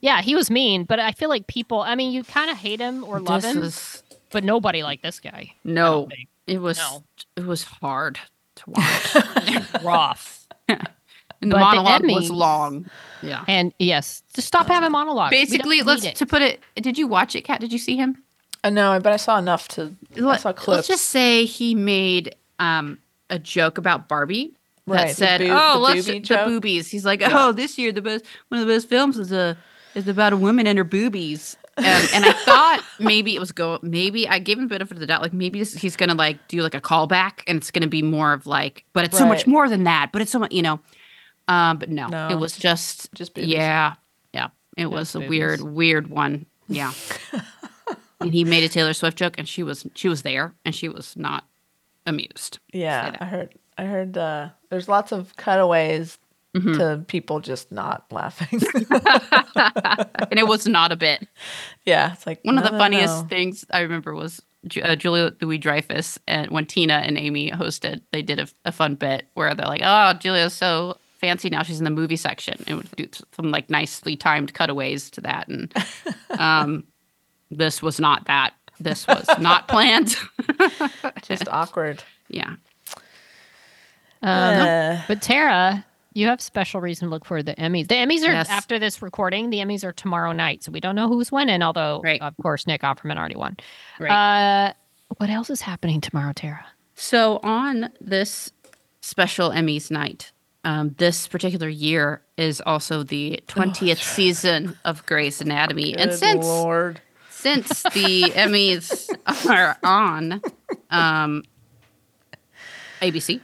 Yeah, he was mean, but I feel like people. I mean, you kind of hate him or love this him, was but nobody liked this guy. no. Think. It was No. it was hard to watch. Rough. And the But the monologue was long. Yeah. and yes, just stop having monologues. Basically, let's to put it. Did you watch it, Kat? Did you see him? Uh, no, but I saw enough to. I Let- saw Let's just say he made um a joke about Barbie. Right, That the said, boob- oh, the let's boobie the boobies. He's like, oh, this year the best one of the best films is a is about a woman and her boobies. Um, and I thought maybe it was go. Maybe I gave him a bit of the doubt. Like maybe this, he's gonna like do like a callback, and it's gonna be more of like, but it's so much more than that. But it's so much, you know. Um, but no, No, it was just just boobies. yeah, yeah. It was a weird, weird one. Yeah. and he made a Taylor Swift joke, and she was she was there, and she was not amused. yeah. I heard. I heard. Uh, there's lots of cutaways Mhm. to people just not laughing. and it was not a bit. yeah, it's like One of the funniest no. things I remember was uh, Julia Louis Dreyfus, and when Tina and Amy hosted, they did a, a fun bit where they're like, "Oh, Julia's so fancy now; she's in the movie section," and would do some like nicely timed cutaways to that. And um, this was not that. This was not planned. Just awkward. yeah. Um, Uh, But Tara, you have special reason to look for the Emmys. The Emmys are Yes. after this recording. The Emmys are tomorrow night, so we don't know who's winning. Although, Right. of course, Nick Offerman already won. Right. Uh, what else is happening tomorrow, Tara? So on this special Emmys night. Um, this particular year is also the 20th season of Grey's Anatomy. and since Lord. since the Emmys are on um, ABC,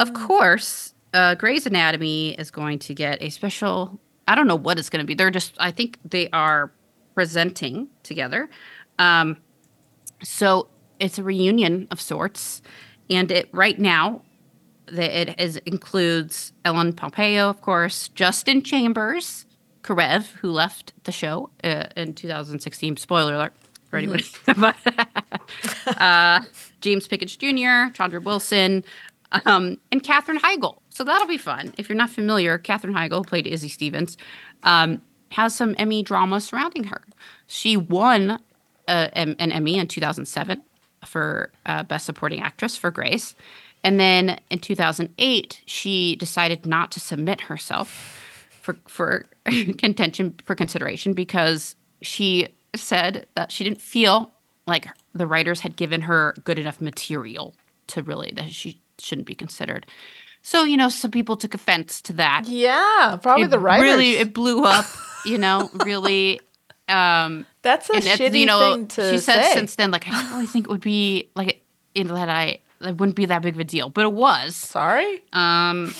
of course, uh, Grey's Anatomy is going to get a special. I don't know what it's going to be. They're just. I think they are presenting together. Um, so it's a reunion of sorts, and it right now. The, it is includes Ellen Pompeo, of course, Justin Chambers, Karev, who left the show uh, in 2016. Spoiler alert for anybody. But, uh, James Pickens Jr., Chandra Wilson, um, and Katherine Heigl. So that'll be fun. If you're not familiar, Katherine Heigl, played Izzy Stevens, um, has some Emmy drama surrounding her. She won uh, an Emmy in 2007 for uh, Best Supporting Actress for Grey's. And then in 2008, she decided not to submit herself for for contention for consideration because she said that she didn't feel like the writers had given her good enough material to really that she shouldn't be considered. So you know, some people took offense to that. Yeah, probably It the writers. Really, it blew up. You know, really. Um, That's a and shitty you know, thing to she said say. since then, like I don't really think it would be like know, that I it wouldn't be that big of a deal, but it was. Sorry. Um,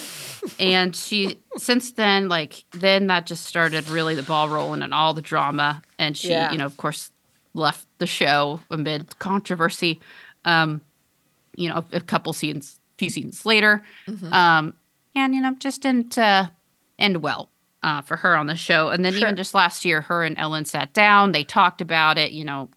and she since then, like then that just started really the ball rolling and all the drama, and she, Yeah. you know, of course, left the show amid controversy. Um, you know, a, a couple scenes, few scenes later, Mm-hmm. um, and you know, just didn't uh, end well uh, for her on the show. And then Sure. even just last year, her and Ellen sat down, they talked about it. You know,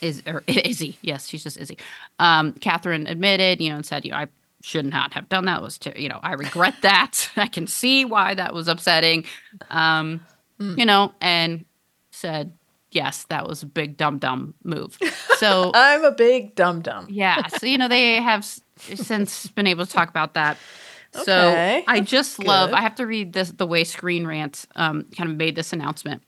is or Izzy? Yes, she's just Izzy. Um, Catherine admitted, you know, and said, you know, I should not have done that. It was, ter- you know, I regret that. I can see why that was upsetting. Um, Hmm. you know, and said, yes, that was a big dumb dumb move. So I'm a big dumb dumb. yeah, so you know they have since been able to talk about that. So Okay, I that's just love. good. I have to read this the way Screen Rant um, kind of made this announcement.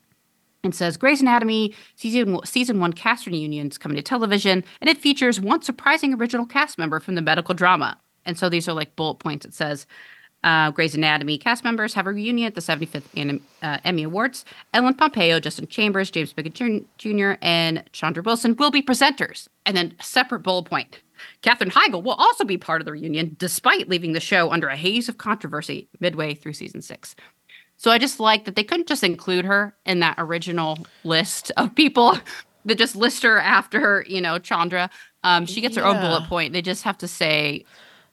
It says Grey's Anatomy season season one cast reunions coming to television, and it features one surprising original cast member from the medical drama. And so these are like bullet points. It says uh, Grey's Anatomy cast members have a reunion at the 75th Anim- uh, Emmy Awards. Ellen Pompeo, Justin Chambers, James Pickens Jr., and Chandra Wilson will be presenters. And then separate bullet point. Katherine Heigl will also be part of the reunion, despite leaving the show under a haze of controversy midway through season six. So I just like that they couldn't just include her in that original list of people that just list her after, you know, Chandra. Um, she gets her own bullet point. They just have to say,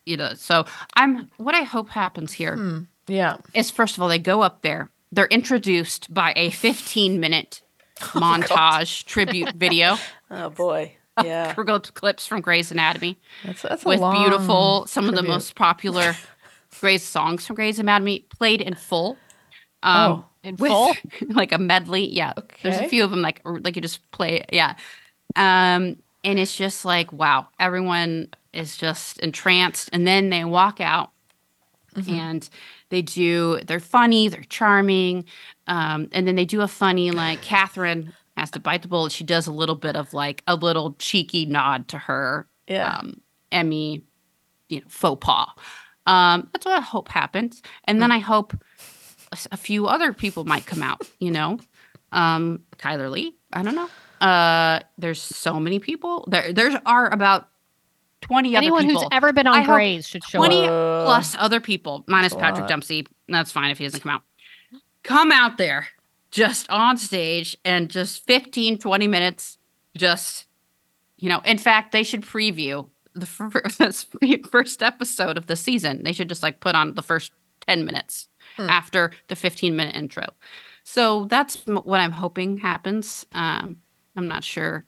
you know, so I'm what I hope happens here is Yeah. Is first of all, they go up there, they're introduced by a 15 minute montage tribute video. Oh boy. Yeah. We're going to clips from Grey's Anatomy That's that's a with long beautiful, some of the most popular Grey's songs from Grey's Anatomy played in full. Um, Oh. In with full? like a medley. Yeah, there's a few of them like like you just play. Yeah, um, and it's just like wow, everyone is just entranced, and then they walk out, Mm-hmm. and they do. They're funny, they're charming, um, and then they do a funny like Catherine has to bite the bullet. She does a little bit of like a little cheeky nod to her Yeah. um, Emmy, you know, faux pas. Um, that's what I hope happens, and then I hope a few other people might come out. You know, um, Chyler Leigh. I don't know. Uh, there's so many people. There, there are about twenty Anyone other who's ever been on hope Grey's should show Twenty up. Plus other people, minus Patrick. Dempsey. That's fine if he doesn't come out. Come out there, just on stage, and just 15, 20 minutes. Just, you know. In fact, they should preview the first episode of the season. They should just like put on the first ten minutes Hmm. after the fifteen minute intro. So that's what I'm hoping happens. Um, I'm not sure.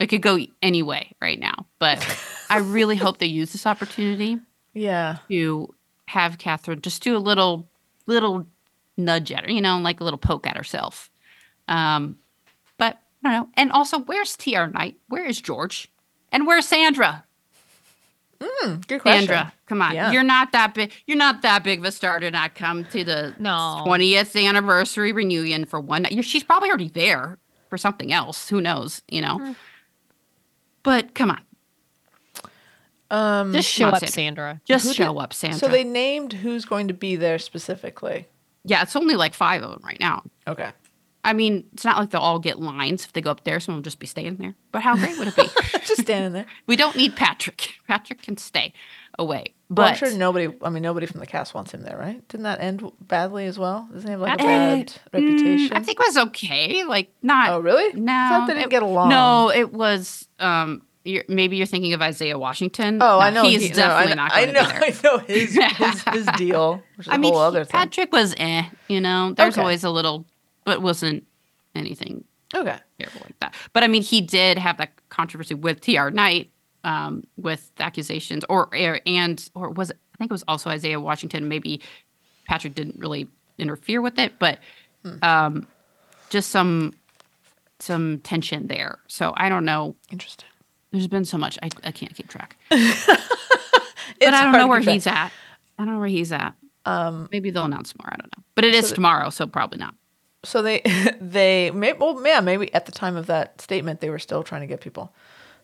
It could go any way right now, but I really hope they use this opportunity Yeah. to have Catherine just do a little little nudge at her, you know, like a little poke at herself. Um, but I don't know. And also, where's TR Knight? Where is George? And where's Sandra? Hmm, good question. Sandra, come on. Yeah. You're not that big. You're not that big of a star to not come to the No. 20th anniversary reunion for one night. She's probably already there for something else. Who knows? You know. Hmm. But come on. Um, Just show up, Sandra. Sandra. Just Who show did- up, Sandra. so they named who's going to be there specifically. Yeah, it's only like five of them right now. Okay. I mean, it's not like they'll all get lines if they go up there. Someone will just be staying there. But how great would it be? Just standing there. we don't need Patrick. Patrick can stay away. But But I'm sure nobody. I mean, nobody from the cast wants him there, right? Didn't that end badly as well? Doesn't he have like a Eh, bad mm, reputation? I think it was okay. Like not. Oh, really? No, I thought they didn't it- get along. No, it was. Um, you're, maybe you're thinking of Isaiah Washington. Oh, No, I know. He's he- no, definitely I, not I going know. to be there. I know his his, his deal, which is a I mean, he- other thing. Patrick was eh. You know, there's Okay. always a little, but wasn't anything Okay. terrible like that. But I mean, he did have that controversy with T.R. Knight um, with accusations, or, or and or was it? I think it was also Isaiah Washington. Maybe Patrick didn't really interfere with it, but Hmm. um, just some some tension there. So I don't know. Interesting. There's been so much. I, I can't keep track. But I don't know where he's at. I don't know where he's at. Um, Maybe they'll announce more. I don't know. But it is the- tomorrow, so probably not. so they they may well yeah maybe at the time of that statement they were still trying to get people.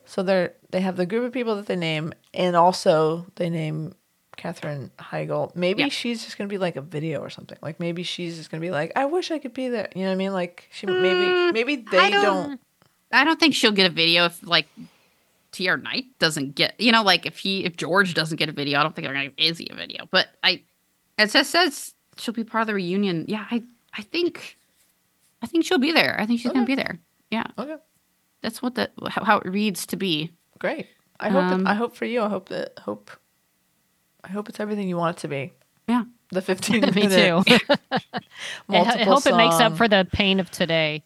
So they're they have the group of people that they name, and also they name Katherine Heigl. Maybe Yeah. she's just gonna be like a video or something. Like maybe she's just gonna be like, I wish I could be there. You know what I mean? Like she maybe maybe they don't- don't. I don't think she'll get a video if like TR Knight doesn't get you know, like if he if George doesn't get a video, I don't think they're gonna give Izzy a video. But I it says says she'll be part of the reunion. Yeah, I I think I think she'll be there. I think she's gonna be there. Yeah. Okay, That's what the how, how it reads to be. great. I hope Um, it, I hope for you. I hope that hope. I hope it's everything you want it to be. Yeah. The fifteen Me too. I hope it makes up for the pain of today.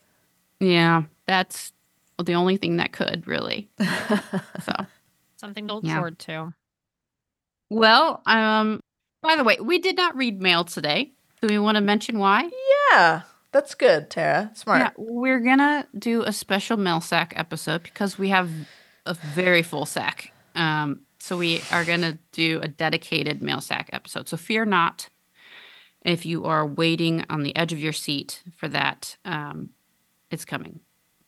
Yeah. That's the only thing that could really. so Something to look Yeah. forward to. well, um by the way, we did not read mail today. Do we want to mention why? Yeah, that's good, Tara. Smart. Yeah, we're gonna do a special mail sack episode because we have a very full sack. Um, so we are gonna do a dedicated mail sack episode. So fear not if you are waiting on the edge of your seat for that. Um, it's coming,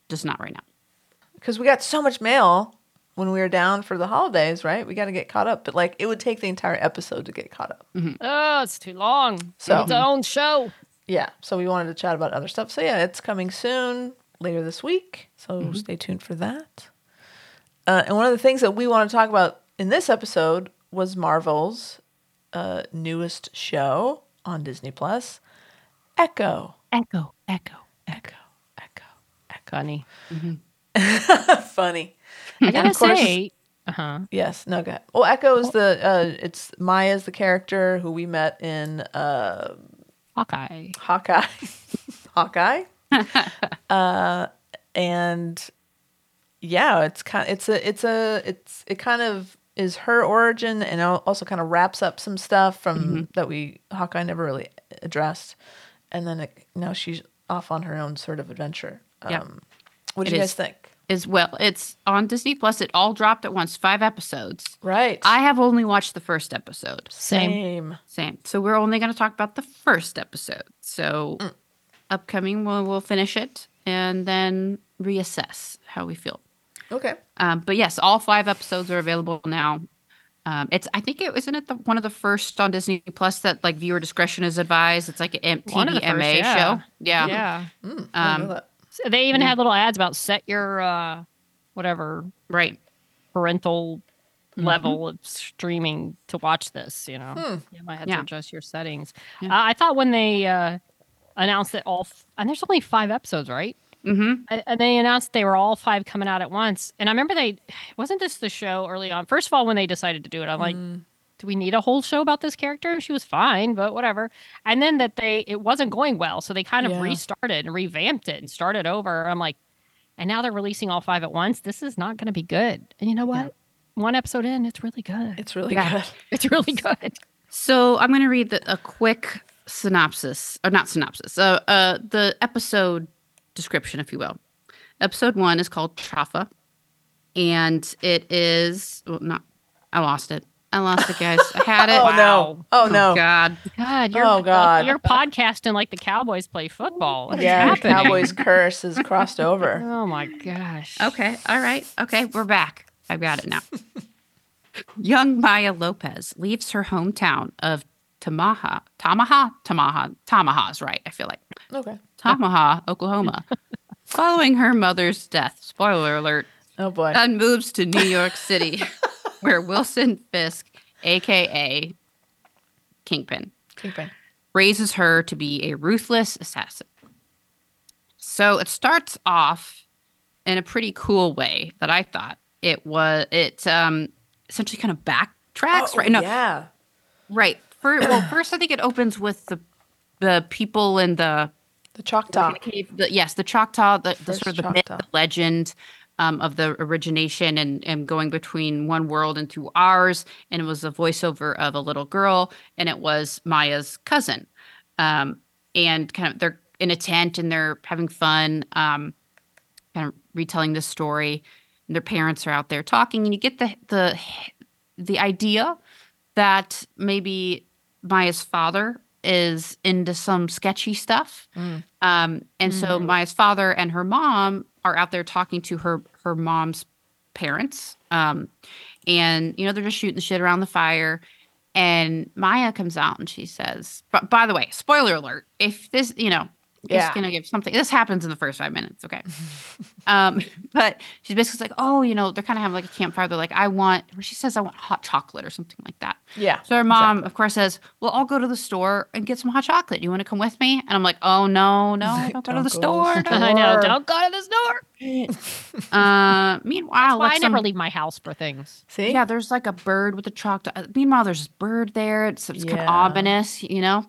just not right now. Because we got so much mail when we were down for the holidays, right? We got to get caught up, but like it would take the entire episode to get caught up. Oh, it's too long. So- it's its own show. Yeah, so we wanted to chat about other stuff. So yeah, it's coming soon, later this week. So stay tuned for that. Uh, and one of the things that we want to talk about in this episode was Marvel's uh, newest show on Disney Plus, Echo. Echo, echo. Echo, Echo, Funny. Echo. Funny. I gotta course- say, uh huh. Yes, no, go ahead. Well, Echo is the uh, it's Maya's the character who we met in uh, Hawkeye. Hawkeye. Hawkeye. uh, and yeah, it's kind. It's a. It's a. It's. It kind of is her origin, and also kind of wraps up some stuff from that we Hawkeye never really addressed, and then it, now she's off on her own sort of adventure. Um, Yeah. What do It you is. guys think? As well, it's on Disney Plus. It all dropped at once, five episodes. Right. I have only watched the first episode. Same. Same. Same. So we're only going to talk about the first episode. So Mm. upcoming, we'll, we'll finish it and then reassess how we feel. Okay. Um, but yes, all five episodes are available now. Um, it's I think it isn't it the, one of the first on Disney Plus that like viewer discretion is advised. It's like an One of the first, MTVMA yeah. show. Yeah. Yeah. Mm, I know Um, that. So they even Yeah. had little ads about set your uh whatever Right. parental level of streaming to watch this, you know. Hmm. You might have Yeah. to adjust your settings. Yeah. Uh, I thought when they uh announced that all f- and there's only 5 episodes, right? Mm-hmm. And they announced they were all five coming out at once. And I remember they wasn't this the show early on. First of all, when they decided to do it, I'm like, Mm. Do we need a whole show about this character? She was fine, but whatever. And then that they it wasn't going well, so they kind of Yeah. restarted and revamped it and started over. I'm like, and now they're releasing all five at once. This is not going to be good. And you know what? One episode in, it's really good. It's really Yeah. good. It's really good. So I'm going to read the, a quick synopsis, or not synopsis, uh, uh, the episode description, if you will. Episode one is called Chafa, and it is well, not. I lost it. I lost it, guys. I had it. Oh no. Oh, oh no. God. God, you're, Oh, God. you're podcasting like the Cowboys play football. What is Yeah, the? Cowboys curse has crossed over. Oh my gosh. Okay. All right. Okay. We're back. I got it now. young Maya Lopez leaves her hometown of Tamaha, Tamaha, Tamaha, Tamaha's right. I feel like Okay. Tamaha, Oklahoma, following her mother's death. Spoiler alert. Oh boy. And moves to New York City, where Wilson Fisk, aka Kingpin, Kingpin. raises her to be a ruthless assassin. So it starts off in a pretty cool way that I thought it was. It um, essentially kind of backtracks, Oh, right? No, Yeah. right. For, well, first I think it opens with the the people in the The Choctaw. The, yes, the Choctaw, the, the sort of the myth, the legend um, of the origination and, and going between one world into ours. And it was a voiceover of a little girl, and it was Maya's cousin. Um, and kind of they're in a tent and they're having fun, um, kind of retelling this story. And their parents are out there talking, and you get the the the idea that maybe Maya's father is into some sketchy stuff. Mm. Um, and so Maya's father and her mom are out there talking to her her mom's parents. Um, and you know they're just shooting shit around the fire. And Maya comes out and she says, "But by the way, spoiler alert: if this, you know, Yeah. just gonna give something. This happens in the first five minutes, okay? um, but she's basically like, oh, you know, they're kind of having like a campfire. They're like, I want. Or she says, I want hot chocolate or something like that. Yeah. So her mom, of course, says, "Well, I'll go to the store and get some hot chocolate. You want to come with me?" And I'm like, "Oh no, no, Like, don't go to "Don't the go to store." the don't." I know. Don't go to the store. Uh, meanwhile, Why like I never leave my house for things. See? yeah, there's like a bird with a chalk. uh, Meanwhile, there's this bird there. It's, it's kind of ominous, you know.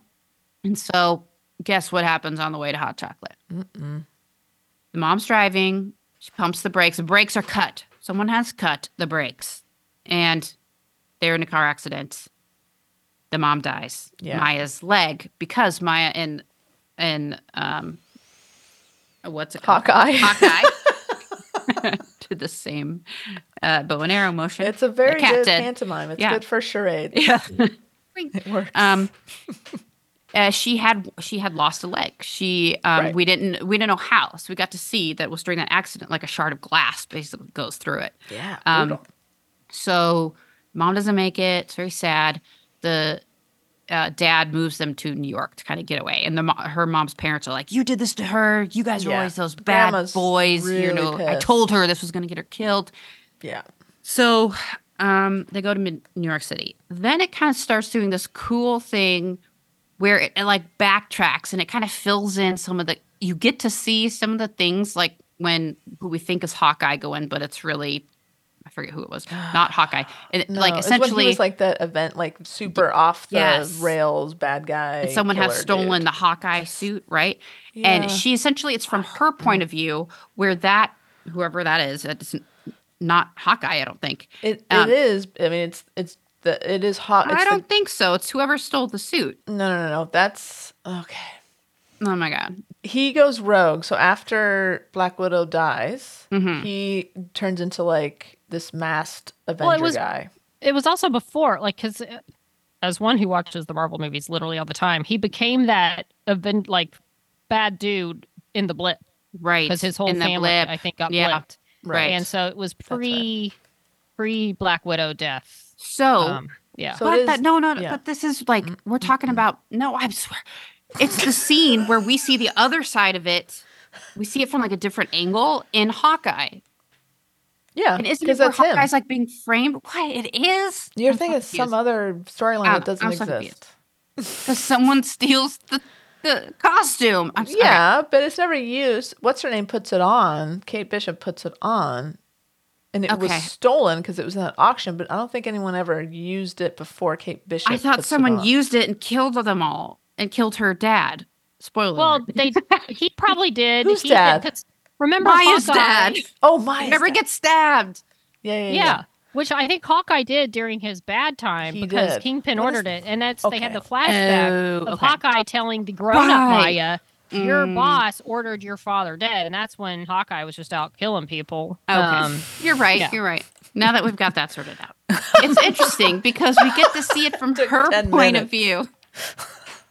And so, guess what happens on the way to hot chocolate? Mm-mm. The mom's driving. She pumps the brakes. The brakes are cut. Someone has cut the brakes, and they're in a car accident. The mom dies. Yeah. Maya's leg because Maya and and um, what's it called? Hawkeye. Hawkeye to the same uh, bow and arrow motion. It's a very good did. pantomime. It's Yeah. good for charade. yeah. It works. um uh, she had she had lost a leg she um Right. we didn't we didn't know how so we got to see that it was during that accident like a shard of glass basically goes through it yeah. um, brutal. so mom doesn't make it it's very sad the uh, dad moves them to New York to kind of get away, and the mo- her mom's parents are like, "You did this to her. You guys are Yeah. always those bad Grandma's boys. you really know, I told her this was going to get her killed." yeah. So um, they go to New York City. Then it kind of starts doing this cool thing where it, it like backtracks and it kind of fills in some of the. You get to see some of the things like when who we think is Hawkeye going, but it's really I forget who it was, not Hawkeye. And No, like it's essentially, was like that event, like super off the Yes. rails bad guy. and someone has stolen dude. the Hawkeye suit, right? Yeah. And she essentially, it's from her point of view where that whoever that is, it's not Hawkeye, I don't think. It, um, it is. I mean, it's it's the it is hot. I don't think so. It's whoever stole the suit. no, no, no, no. That's okay. Oh my god. He goes rogue. So after Black Widow dies, Mhm. he turns into like this masked Avenger Well, it was- guy. It was also before, like, because as one who watches the Marvel movies literally all the time, he became that event, like, bad dude in the blip Right. because his whole In family, blip. I think, got Yeah. blipped. Right. And so it was right. pre pre Black Widow death. So, Um, yeah. So but it that is- no, no, no, yeah. but this is like we're talking about. No, I swear, it's the scene where we see the other side of it. We see it from like a different angle in Hawkeye. Yeah, And isn't it because where that's him. Like being framed? What it is? You're I'm thinking it's some other storyline that doesn't I'm exist. confused. because someone steals the the costume. I'm sorry. Yeah, but it's never used. What's her name puts it on? Kate Bishop puts it on. And it was stolen because it was in an auction, but I don't think anyone ever used it before Kate Bishop. I thought puts it someone used it and killed them all and killed her dad. Spoiler. Well, they he probably did. Who's he dad? Did, 'cause remember Maya's Hawkeye? dad Oh my! never gets stabbed. Yeah, yeah, Yeah. yeah. Which I think Hawkeye did during his bad time He because did. Kingpin What is- ordered it, and that's they had the flashback Oh, of okay. Hawkeye telling the grown-up Right. Maya, "Your Mm. boss ordered your father dead," and that's when Hawkeye was just out killing people. Okay. Um, you're right. yeah. You're right. Now that we've got that sorted out, it's interesting because we get to see it from Took her 10 point of view.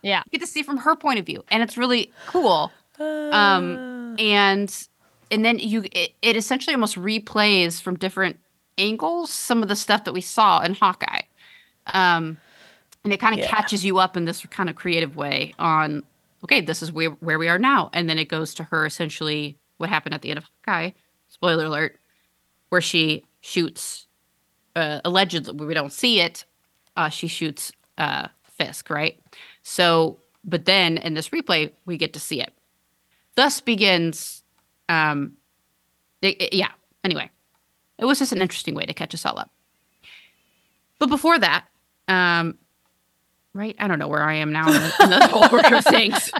yeah, We get to see it from her point of view, and it's really cool. Um, and and then you it, it essentially almost replays from different angles some of the stuff that we saw in Hawkeye. Um, and it kind of Yeah. catches you up in this kind of creative way on, okay, this is where, where we are now. And then it goes to her essentially what happened at the end of Hawkeye, spoiler alert, where she shoots, uh, allegedly, we don't see it, uh, she shoots uh, Fisk, right? So, but then in this replay, we get to see it. Thus begins, um, it- it- yeah, anyway, it was just an interesting way to catch us all up. But before that, um, right, I don't know where I am now in the, in the whole order of things.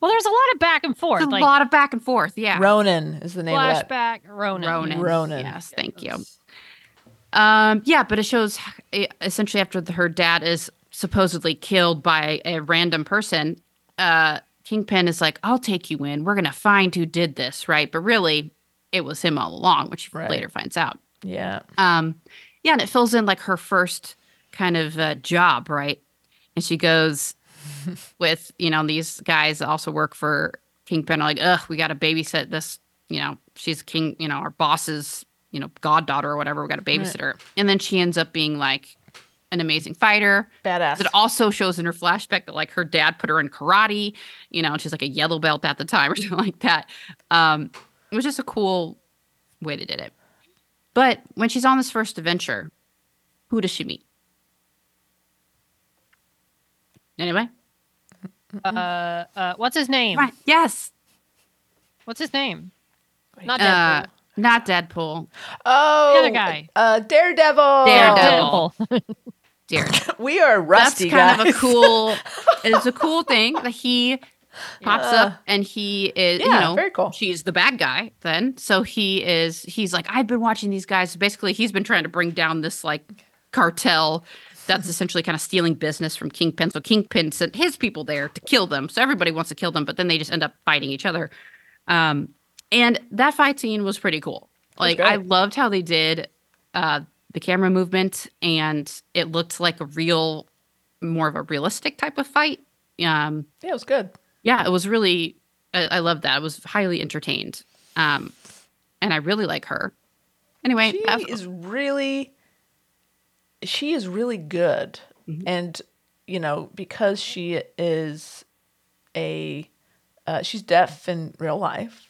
Well, there's a lot of back and forth. It's a lot of back and forth. Yeah. Ronin is the name of flashback, Ronin. Ronin. Ronin. Yes, thank you. Um, yeah, but it shows eh, essentially after the, her dad is supposedly killed by a random person, uh, Kingpin is like, I'll take you in. We're going to find who did this, right? But really, it was him all along, which Right. later finds out. Yeah. Um, yeah, and it fills in like her first kind of uh, job, right? And she goes with, you know, these guys that also work for Kingpin are like, ugh, we got to babysit this, you know, she's king, you know, our boss's, you know, goddaughter or whatever. We got to babysit her. And then she ends up being like an amazing fighter. Badass. It also shows in her flashback that like her dad put her in karate, you know, and she's like a yellow belt at the time or something like that. Um, it was just a cool way they did it. But when she's on this first adventure, who does she meet? Anyway, Uh, uh, what's his name? right? Yes, What's his name? Not uh, Deadpool. not Deadpool. oh, the other guy. Uh, Daredevil. Daredevil. Deadpool. Dear, We are rusty that's kind guys. of a cool. It's a cool thing that he pops Yeah. up and he is. you Yeah, know, very cool. She's the bad guy then, so he is. He's like, I've been watching these guys. Basically, he's been trying to bring down this like cartel that's essentially kind of stealing business from Kingpin. So Kingpin sent his people there to kill them. So everybody wants to kill them, but then they just end up fighting each other. Um, and that fight scene was pretty cool. Like I loved how they did uh, the camera movement, and it looked like a real, more of a realistic type of fight. Um, Yeah, it was good. yeah, it was really. I, I loved that. I was highly entertained, um, and I really like her. Anyway, She is really, she is really good, Mm-hmm. and you know because she is a, uh, she's deaf in real life,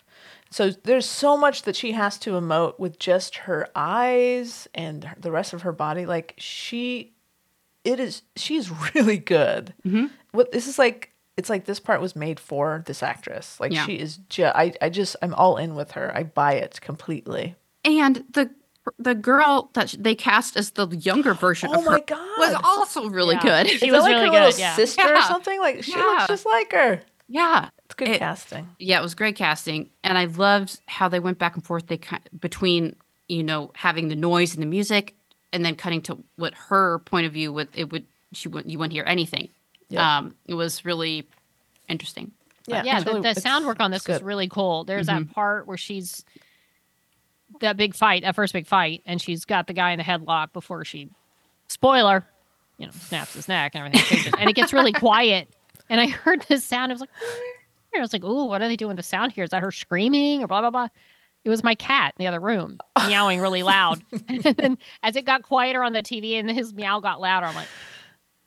so there's so much that she has to emote with just her eyes and the rest of her body. Like she, it is she's really good. Mm-hmm. What this is like. It's like this part was made for this actress. Like Yeah. she is just, I, I just, I'm all in with her. I buy it completely. and the the girl that they cast as the younger version Oh of her my God. was also really Yeah. good. She Is was like really her little good, yeah. sister or something? Like she Yeah. looks just like her. yeah, It's good It- casting. yeah, it was great casting, and I loved how they went back and forth. They ki- between you know having the noise and the music, and then cutting to what her point of view. With it would she would you wouldn't hear anything. Yeah. Um, it was really interesting. Yeah, yeah, the, really- the sound work on this was really cool. There's Mm-hmm. that part where she's that big fight, that first big fight, and she's got the guy in the headlock before she, spoiler, you know, snaps his neck and everything and it gets really quiet. And I heard this sound. I was like, I was like, "Ooh, what are they doing to sound here? Is that her screaming or blah blah blah?" It was my cat in the other room meowing really loud. and then as it got quieter on the TV and his meow got louder, I'm like,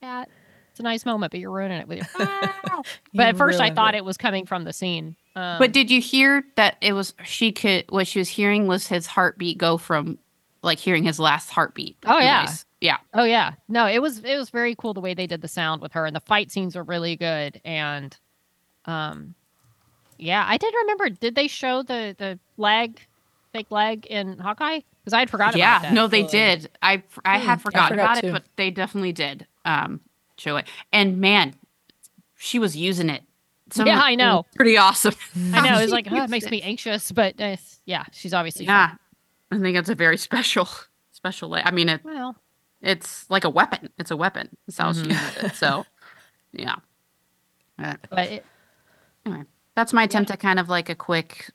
"Cat, it's a nice moment, but you're ruining it with your." meow." but at first, I thought it. it was coming from the scene. Um, But did you hear that it was she could what she was hearing was his heartbeat go from like hearing his last heartbeat. Oh, yeah. noise. Yeah. Oh yeah, no, it was it was very cool the way they did the sound with her, and the fight scenes were really good. And, um, yeah, I did remember. Did they show the the leg, fake leg in Hawkeye? Because I had forgotten. Yeah, about that. no, they did. I I had forgotten forgot about too. it, but they definitely did um show it. And man, she was using it. Some Yeah, I know. Pretty awesome. I know. It's like oh, it makes me anxious, but uh, yeah, she's obviously Yeah. I think it's a very special special. I mean it Well, it's like a weapon. It's a weapon. How Mm-hmm. she uses it. So yeah. Uh, but it, anyway, that's my attempt at kind of like a quick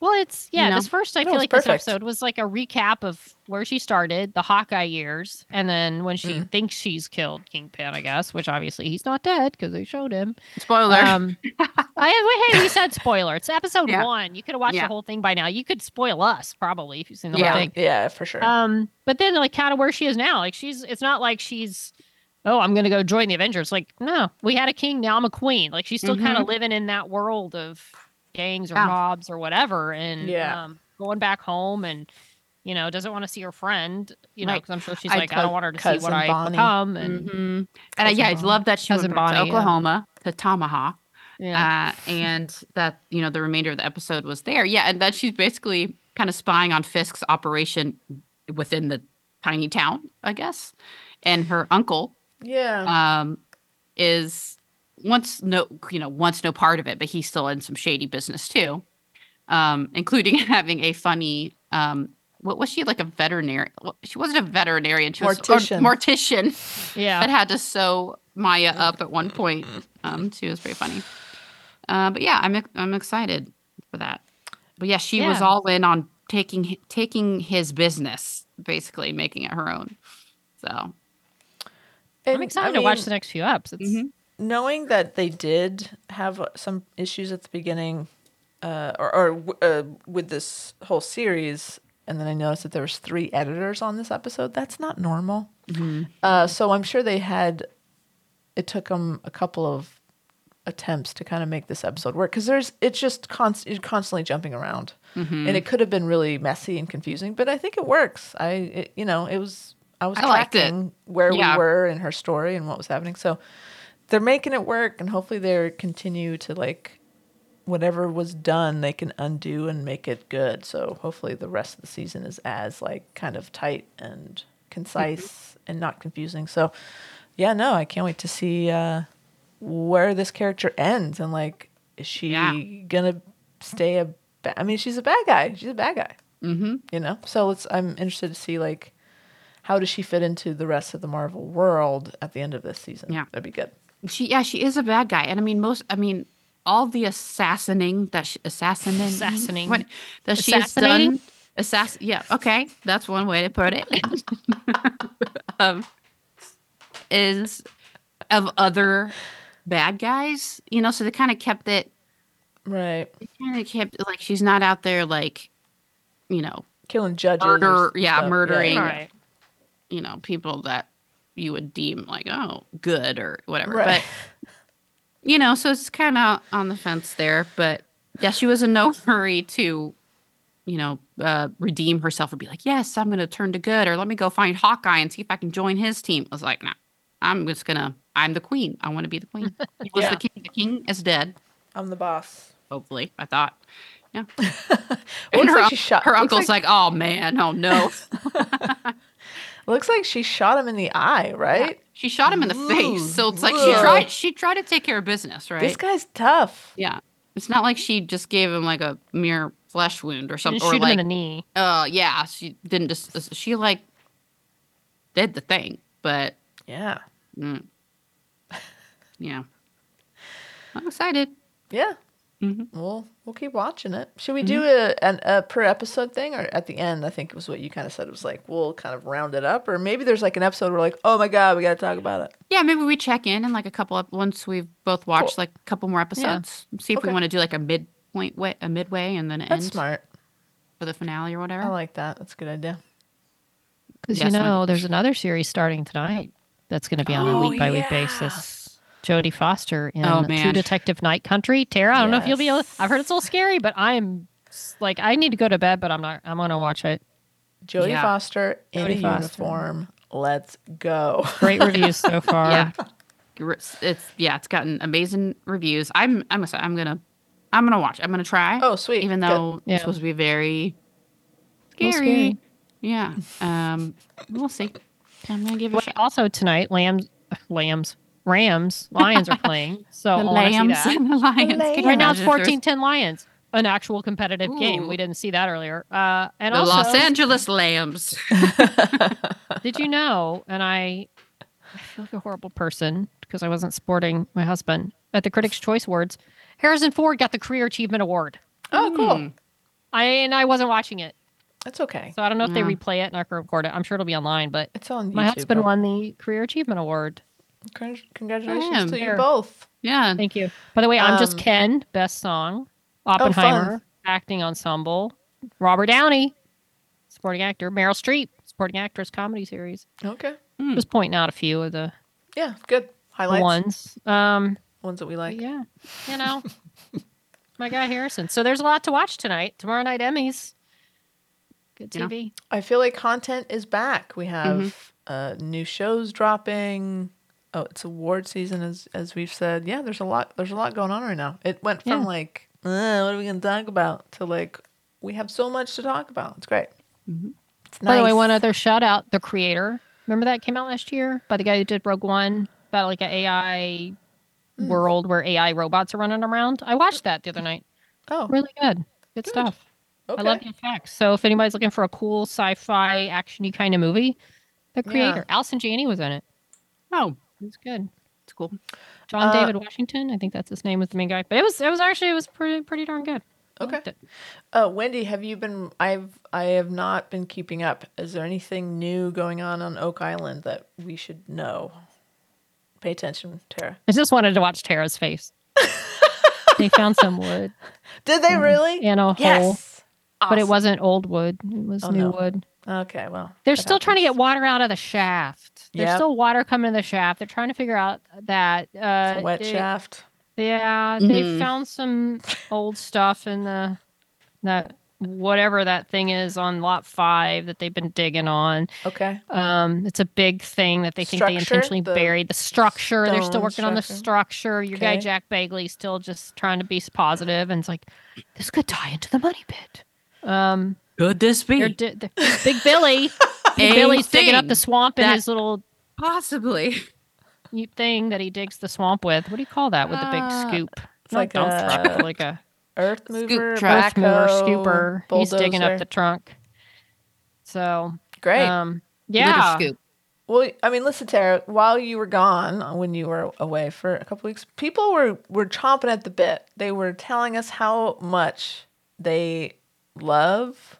Well, it's yeah. You know? This first, I No, feel it's like this episode was like a recap of where she started, the Hawkeye years, and then when she Mm. thinks she's killed Kingpin, I guess, which obviously he's not dead because they showed him. Spoiler. Um, I hey, we said spoiler. It's episode Yeah. one. You could have watched Yeah. the whole thing by now. You could spoil us probably if you've seen the Yeah. whole thing. Yeah, for sure. Um, but then like kind of where she is now, like she's it's not like she's oh I'm gonna go join the Avengers. Like no, we had a king, now I'm a queen. Like she's still kind of living in that world of gangs or mobs or whatever, and Yeah. um, going back home and you know doesn't want to see her friend. You know, Right. because I'm sure she's I like I don't want her to see what cousin I Bonnie. become, and Mhm. And Cousin yeah, I Bonnie. love that she Cousin went back to Bonnie, yeah. Oklahoma to Tomahawk, yeah, uh, and that you know the remainder of the episode was there. Yeah, and that she's basically kind of spying on Fisk's operation within the tiny town, I guess. And her uncle yeah. um, is once no you know once no part of it, but he's still in some shady business too, um, including having a funny. Um, what was she like a veterinarian? She wasn't a veterinarian. She was or Mortician. mortician yeah. that had to sew Maya up at one point. Um, she was very funny. Uh, but yeah, I'm I'm excited for that. But yeah, she was all in on taking taking his business, basically making it her own. So I'm excited I to watch the next few eps. It's, Mhm. Knowing that they did have some issues at the beginning, uh, or, or uh, with this whole series, and then I noticed that there was three editors on this episode. That's not normal. Uh, so I'm sure they had. It took them a couple of attempts to kind of make this episode work because there's it's just const- you're constantly jumping around, and it could have been really messy and confusing. But I think it works. I it, you know it was I was I tracking where Yeah. we were in her story and what was happening. So they're making it work and hopefully they continue to like whatever was done they can undo and make it good. So hopefully the rest of the season is as like kind of tight and concise and not confusing. So yeah no i can't wait to see uh where this character ends and like is she Yeah. gonna stay a ba- i mean she's a bad guy. She's a bad guy. Mm-hmm. you know? So let's i'm interested to see like how does she fit into the rest of the marvel world at the end of this season? Yeah. that'd be good she yeah she is a bad guy, and I mean most I mean all the assassinating that she, assassinating Assassinating. what, that she has done. Assass yeah okay that's one way to put it. um, is of other bad guys, you know. So they kind of kept it. right Kind of kept like she's not out there like, you know, killing judges Murder- yeah, stuff. murdering. yeah. right. you know people that you would deem like oh good or whatever. Right. but you know so it's kind of on the fence there. But yeah she was in no hurry to you know uh, redeem herself or be like yes i'm gonna turn to good or let me go find hawkeye and see if i can join his team. I was like nah i'm just gonna i'm the queen. I want to be the queen. He was Yeah. the king. The king is dead. I'm the boss. hopefully i thought. Yeah. And her, like un- she shot- her uncle's like- like, oh man. Oh no Looks like she shot him in the eye, right? she shot him in the face so it's like she tried she tried to take care of business right This guy's tough. Yeah. It's not like she just gave him like a mere flesh wound or something. Didn't Or shoot him in the knee. uh, yeah, she didn't just, she like did the thing, but Yeah. mm, yeah. I'm excited. Yeah. Mhm. We'll we'll keep watching it. Should we do a an, a per episode thing, or at the end? I think it was what you kind of said. It was like we'll kind of round it up, or maybe there's like an episode where like, oh my god, we got to talk about it. Yeah, maybe we check in in like a couple of once we've both watched Cool. like a couple more episodes. See if we want to do like a midpoint way, a midway, and then That's end smart. for the finale or whatever. I like that. That's a good idea. Because Yes, you know, there's another series starting tonight that's going to be on a Oh, week by week yeah. basis. Jodie Foster in Oh, True. Detective Night Country. Tara, I don't know if you'll be able. I've heard it's a little scary, but I'm like, I need to go to bed, but I'm not. I'm going to watch it. Jodie Yeah. Foster in Jodie a Foster. uniform. Let's go. Great reviews so far. yeah, it's it's- yeah, it's gotten amazing reviews. I'm I'm excited. I'm gonna I'm gonna watch. I'm gonna try. Oh, sweet. Even Good. though Yeah. it's supposed to be very scary. scary. Yeah. Um. We'll see. I'm gonna give it a Wait, shot. also tonight, lambs, lambs, Rams, Lions are playing. So The I lambs and the lions. Can you Right now it's imagine if 14-10 Lions. An actual competitive game. We didn't see that earlier. Uh, and there The also, Los Angeles Lambs. did you know? And I, I feel like a horrible person because I wasn't supporting my husband at the Critics' Choice Awards. Harrison Ford got the Career Achievement Award. Oh, cool. Hmm. I and I wasn't watching it, That's okay. so I don't know if they replay it and I can record it. I'm sure it'll be online. But It's on YouTube. my husband but- won the Career Achievement Award. Con- Congratulations Damn. to you both. Yeah. Thank you. By the way, I'm just Um, Ken. Best song. fun. Oppenheimer. acting ensemble. Robert Downey. Supporting actor. Meryl Streep. Supporting actress. Comedy series. Okay. Hmm. Just pointing out a few of the Yeah, good. Highlights. ones. Um, Ones that we like. yeah, you know, my guy Harrison. So there's a lot to watch tonight. Tomorrow night Emmys. Good Yeah. TV. I feel like content is back. We have Mm-hmm. uh, new shows dropping. Oh, it's award season, as as we've said. Yeah, there's a lot. There's a lot going on right now. It went from Yeah. like, uh, what are we gonna talk about, to like, we have so much to talk about. It's great. Mm-hmm. It's By the way, one other shout out: the creator. Remember that came out last year by the guy who did Rogue One about like an AI Hmm. world where AI robots are running around. I watched that the other night. Oh, Really good. Good, stuff. okay. I love the effects. So if anybody's looking for a cool sci-fi actiony kind of movie, the creator, Allison Janney, was in it. Oh, It was good. it's cool. John Uh, David Washington, I think that's his name, was the main guy. But it was it was actually it was pretty pretty darn good. I Okay. Uh, Wendy, have you been? I've I have not been keeping up. Is there anything new going on on Oak Island that we should know? Pay attention, Tara. I just wanted to watch Tara's face. they found some wood Did they really? in a hole, Yes. but it wasn't old wood. It was Oh, new no. wood. Okay, well. They're that still trying to get water out of the shaft. There's Yep. still water coming in the shaft. They're trying to figure out that uh, It's a wet they- shaft. Yeah, they Mhm. found some old stuff in the that whatever that thing is on lot five that they've been digging on. Okay. Um, it's a big thing that they think they intentionally The buried. The structure. They're still stone working on the structure? structure. Your guy Jack Begley's still just trying to be positive, and it's like this could tie into the money pit. Um, Could this they're be? di- they're- Big Billy. Big A Billy's digging up the swamp in that- his little Possibly. thing that he digs the swamp with. What do you call that with the big Uh, scoop? It's Not like dump a truck, but like a earth mover, truck. earth mover, backhoe, scooper. He's digging up the trunk. So, Great. um, yeah, scoop. well, I mean, listen, Tara. While you were gone, when you were away for a couple weeks, people were were chomping at the bit. They were telling us how much they love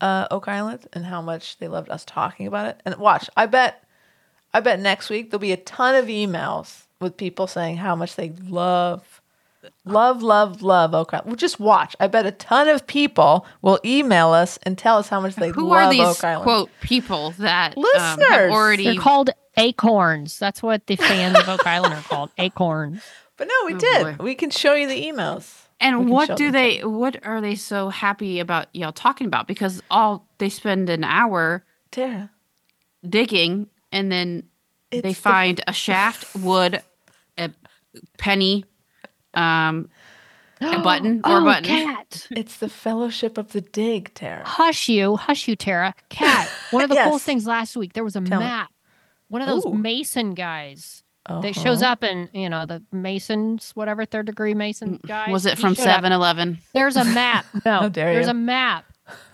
uh, Oak Island and how much they loved us talking about it. And watch, I bet, I bet next week there'll be a ton of emails with people saying how much they love, love, love, love Oak Island. Well, just watch. I bet a ton of people will email us and tell us how much they love Oak Island. Who love are these Oak Island. quote people that um, Listeners. have already? they're called acorns. That's what the fans of Oak Island are called, acorns. But no, we Oh, did. boy. We can show you the emails. We and what do them. they? What are they so happy about y'all talking about? Because all they spend an hour Tara. digging, and then they it's the- find a shaft, wood, a penny, um, a button or oh, button. cat. It's the fellowship of the dig, Tara. Hush you, hush you, Tara. Cat. One of the Yes. coolest things last week, there was a Tell me. map. One of those Ooh. Mason guys that shows Uh-huh. up in, you know, the Masons, whatever third degree Mason. Mm, Was it from showed 7 Eleven? There's a map. No, there's you. a map.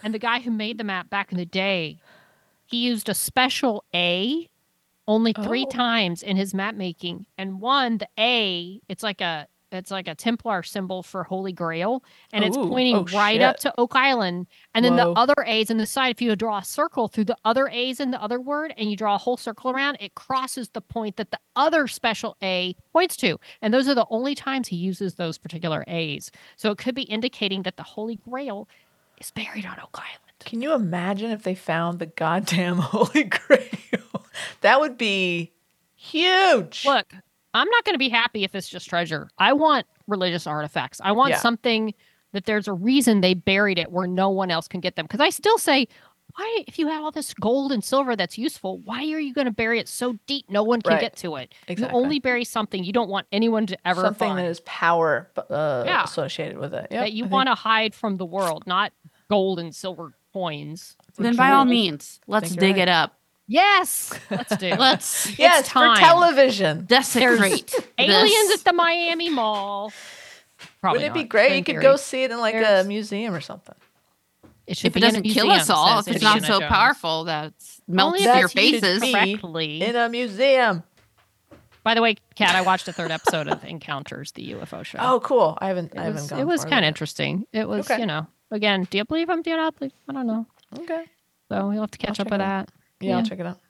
And the guy who made the map back in the day, he used a special A only three Oh. times in his map making. And one, the A, it's like a it's like a Templar symbol for Holy Grail, and it's pointing Oh, right up to Oak Island. And then Whoa. the other A's in the side, if you draw a circle through the other A's in the other word and you draw a whole circle around, it crosses the point that the other special A points to. And those are the only times he uses those particular A's. So it could be indicating that the Holy Grail is buried on Oak Island. Can you imagine if they found the goddamn Holy Grail? that would be huge. Look, I'm not going to be happy if it's just treasure. I want religious artifacts. I want Yeah. something that there's a reason they buried it where no one else can get them. Because I still say, why, if you have all this gold and silver that's useful, why are you going to bury it so deep no one can Right. get to it? Exactly. You only bury something you don't want anyone to ever find. Something find. that is power uh, Yeah. associated with it. Yep, that you I think- want to hide from the world, not gold and silver coins. Then by all means, let's dig right. it up. Yes, let's do. Let's Yes, for time. television. desecrate Aliens at the Miami Mall. Probably Wouldn't it be not. great? You could theory. go see it in like a museum or something. It should if it be in doesn't kill us all, if it's not so Jones. powerful that it melts Only your if it's heated faces. correctly. In a museum. By the way, Kat, I watched a third episode of Encounters, the UFO show. Oh, cool. I haven't. I it haven't was, gone. it was kind of interesting. It was, Okay. you know, again, do you believe him? Do you not believe? I don't know. Okay. So we'll have to catch I'll up with that. out. That. Yeah, I'll Yeah. check it out.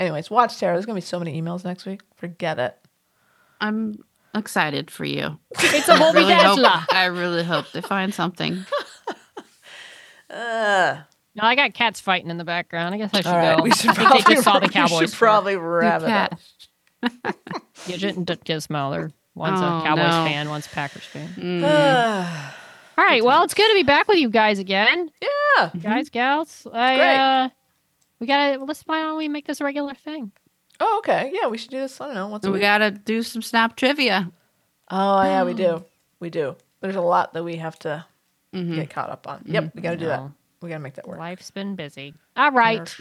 Anyways, watch Tara. There's gonna be so many emails next week. Forget it. I'm excited for you. It's a I Bobby really, hope, I really hope they find something. Uh, No, I got cats fighting in the background. I guess I should all right, go. we should I think probably they just saw the we Cowboys. should probably wrap it cat. up. Gidget and D- Gizmo. They're one's Oh, a Cowboys no. fan, one's a Packers fan. Mm. All right. Well, it's good to be back with you guys again, yeah. guys, gals. I, Great. uh, we gotta. Let's why don't we make this a regular thing? Oh, okay. Yeah, we should do this. I don't know. Once a we week. gotta do some SNOP trivia. Oh, yeah, we do. We do. There's a lot that we have to Mhm. get caught up on. Yep, we got to do that. No. We got to make that work. Life's been busy. All right. Nerf.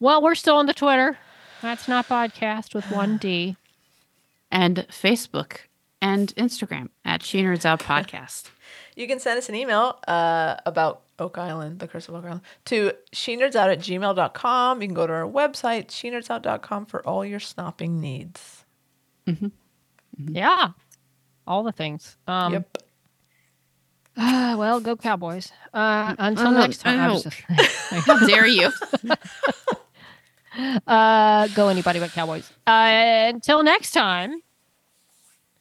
Well, we're still on the Twitter. That's SNOPodcast with one D. And Facebook and Instagram at She Nerds Out Podcast. You can send us an email uh, about Oak Island, the curse of Oak Island, to shenerdsout at gmail.com. You can go to our website, shenerdsout.com, for all your snopping needs. Yeah. All the things. Um, yep. ah, well, go Cowboys. Uh, until Uh, next time. I just- How dare you? uh, go anybody but Cowboys. Uh, until next time.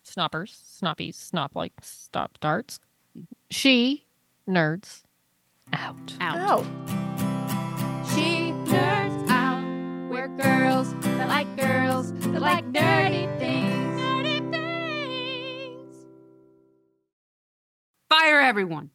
Snoppers, snoppies, snop like stop darts. She nerds out. Out. Out. She nerds out. We're girls that like girls that like nerdy things. Nerdy things. Fire everyone.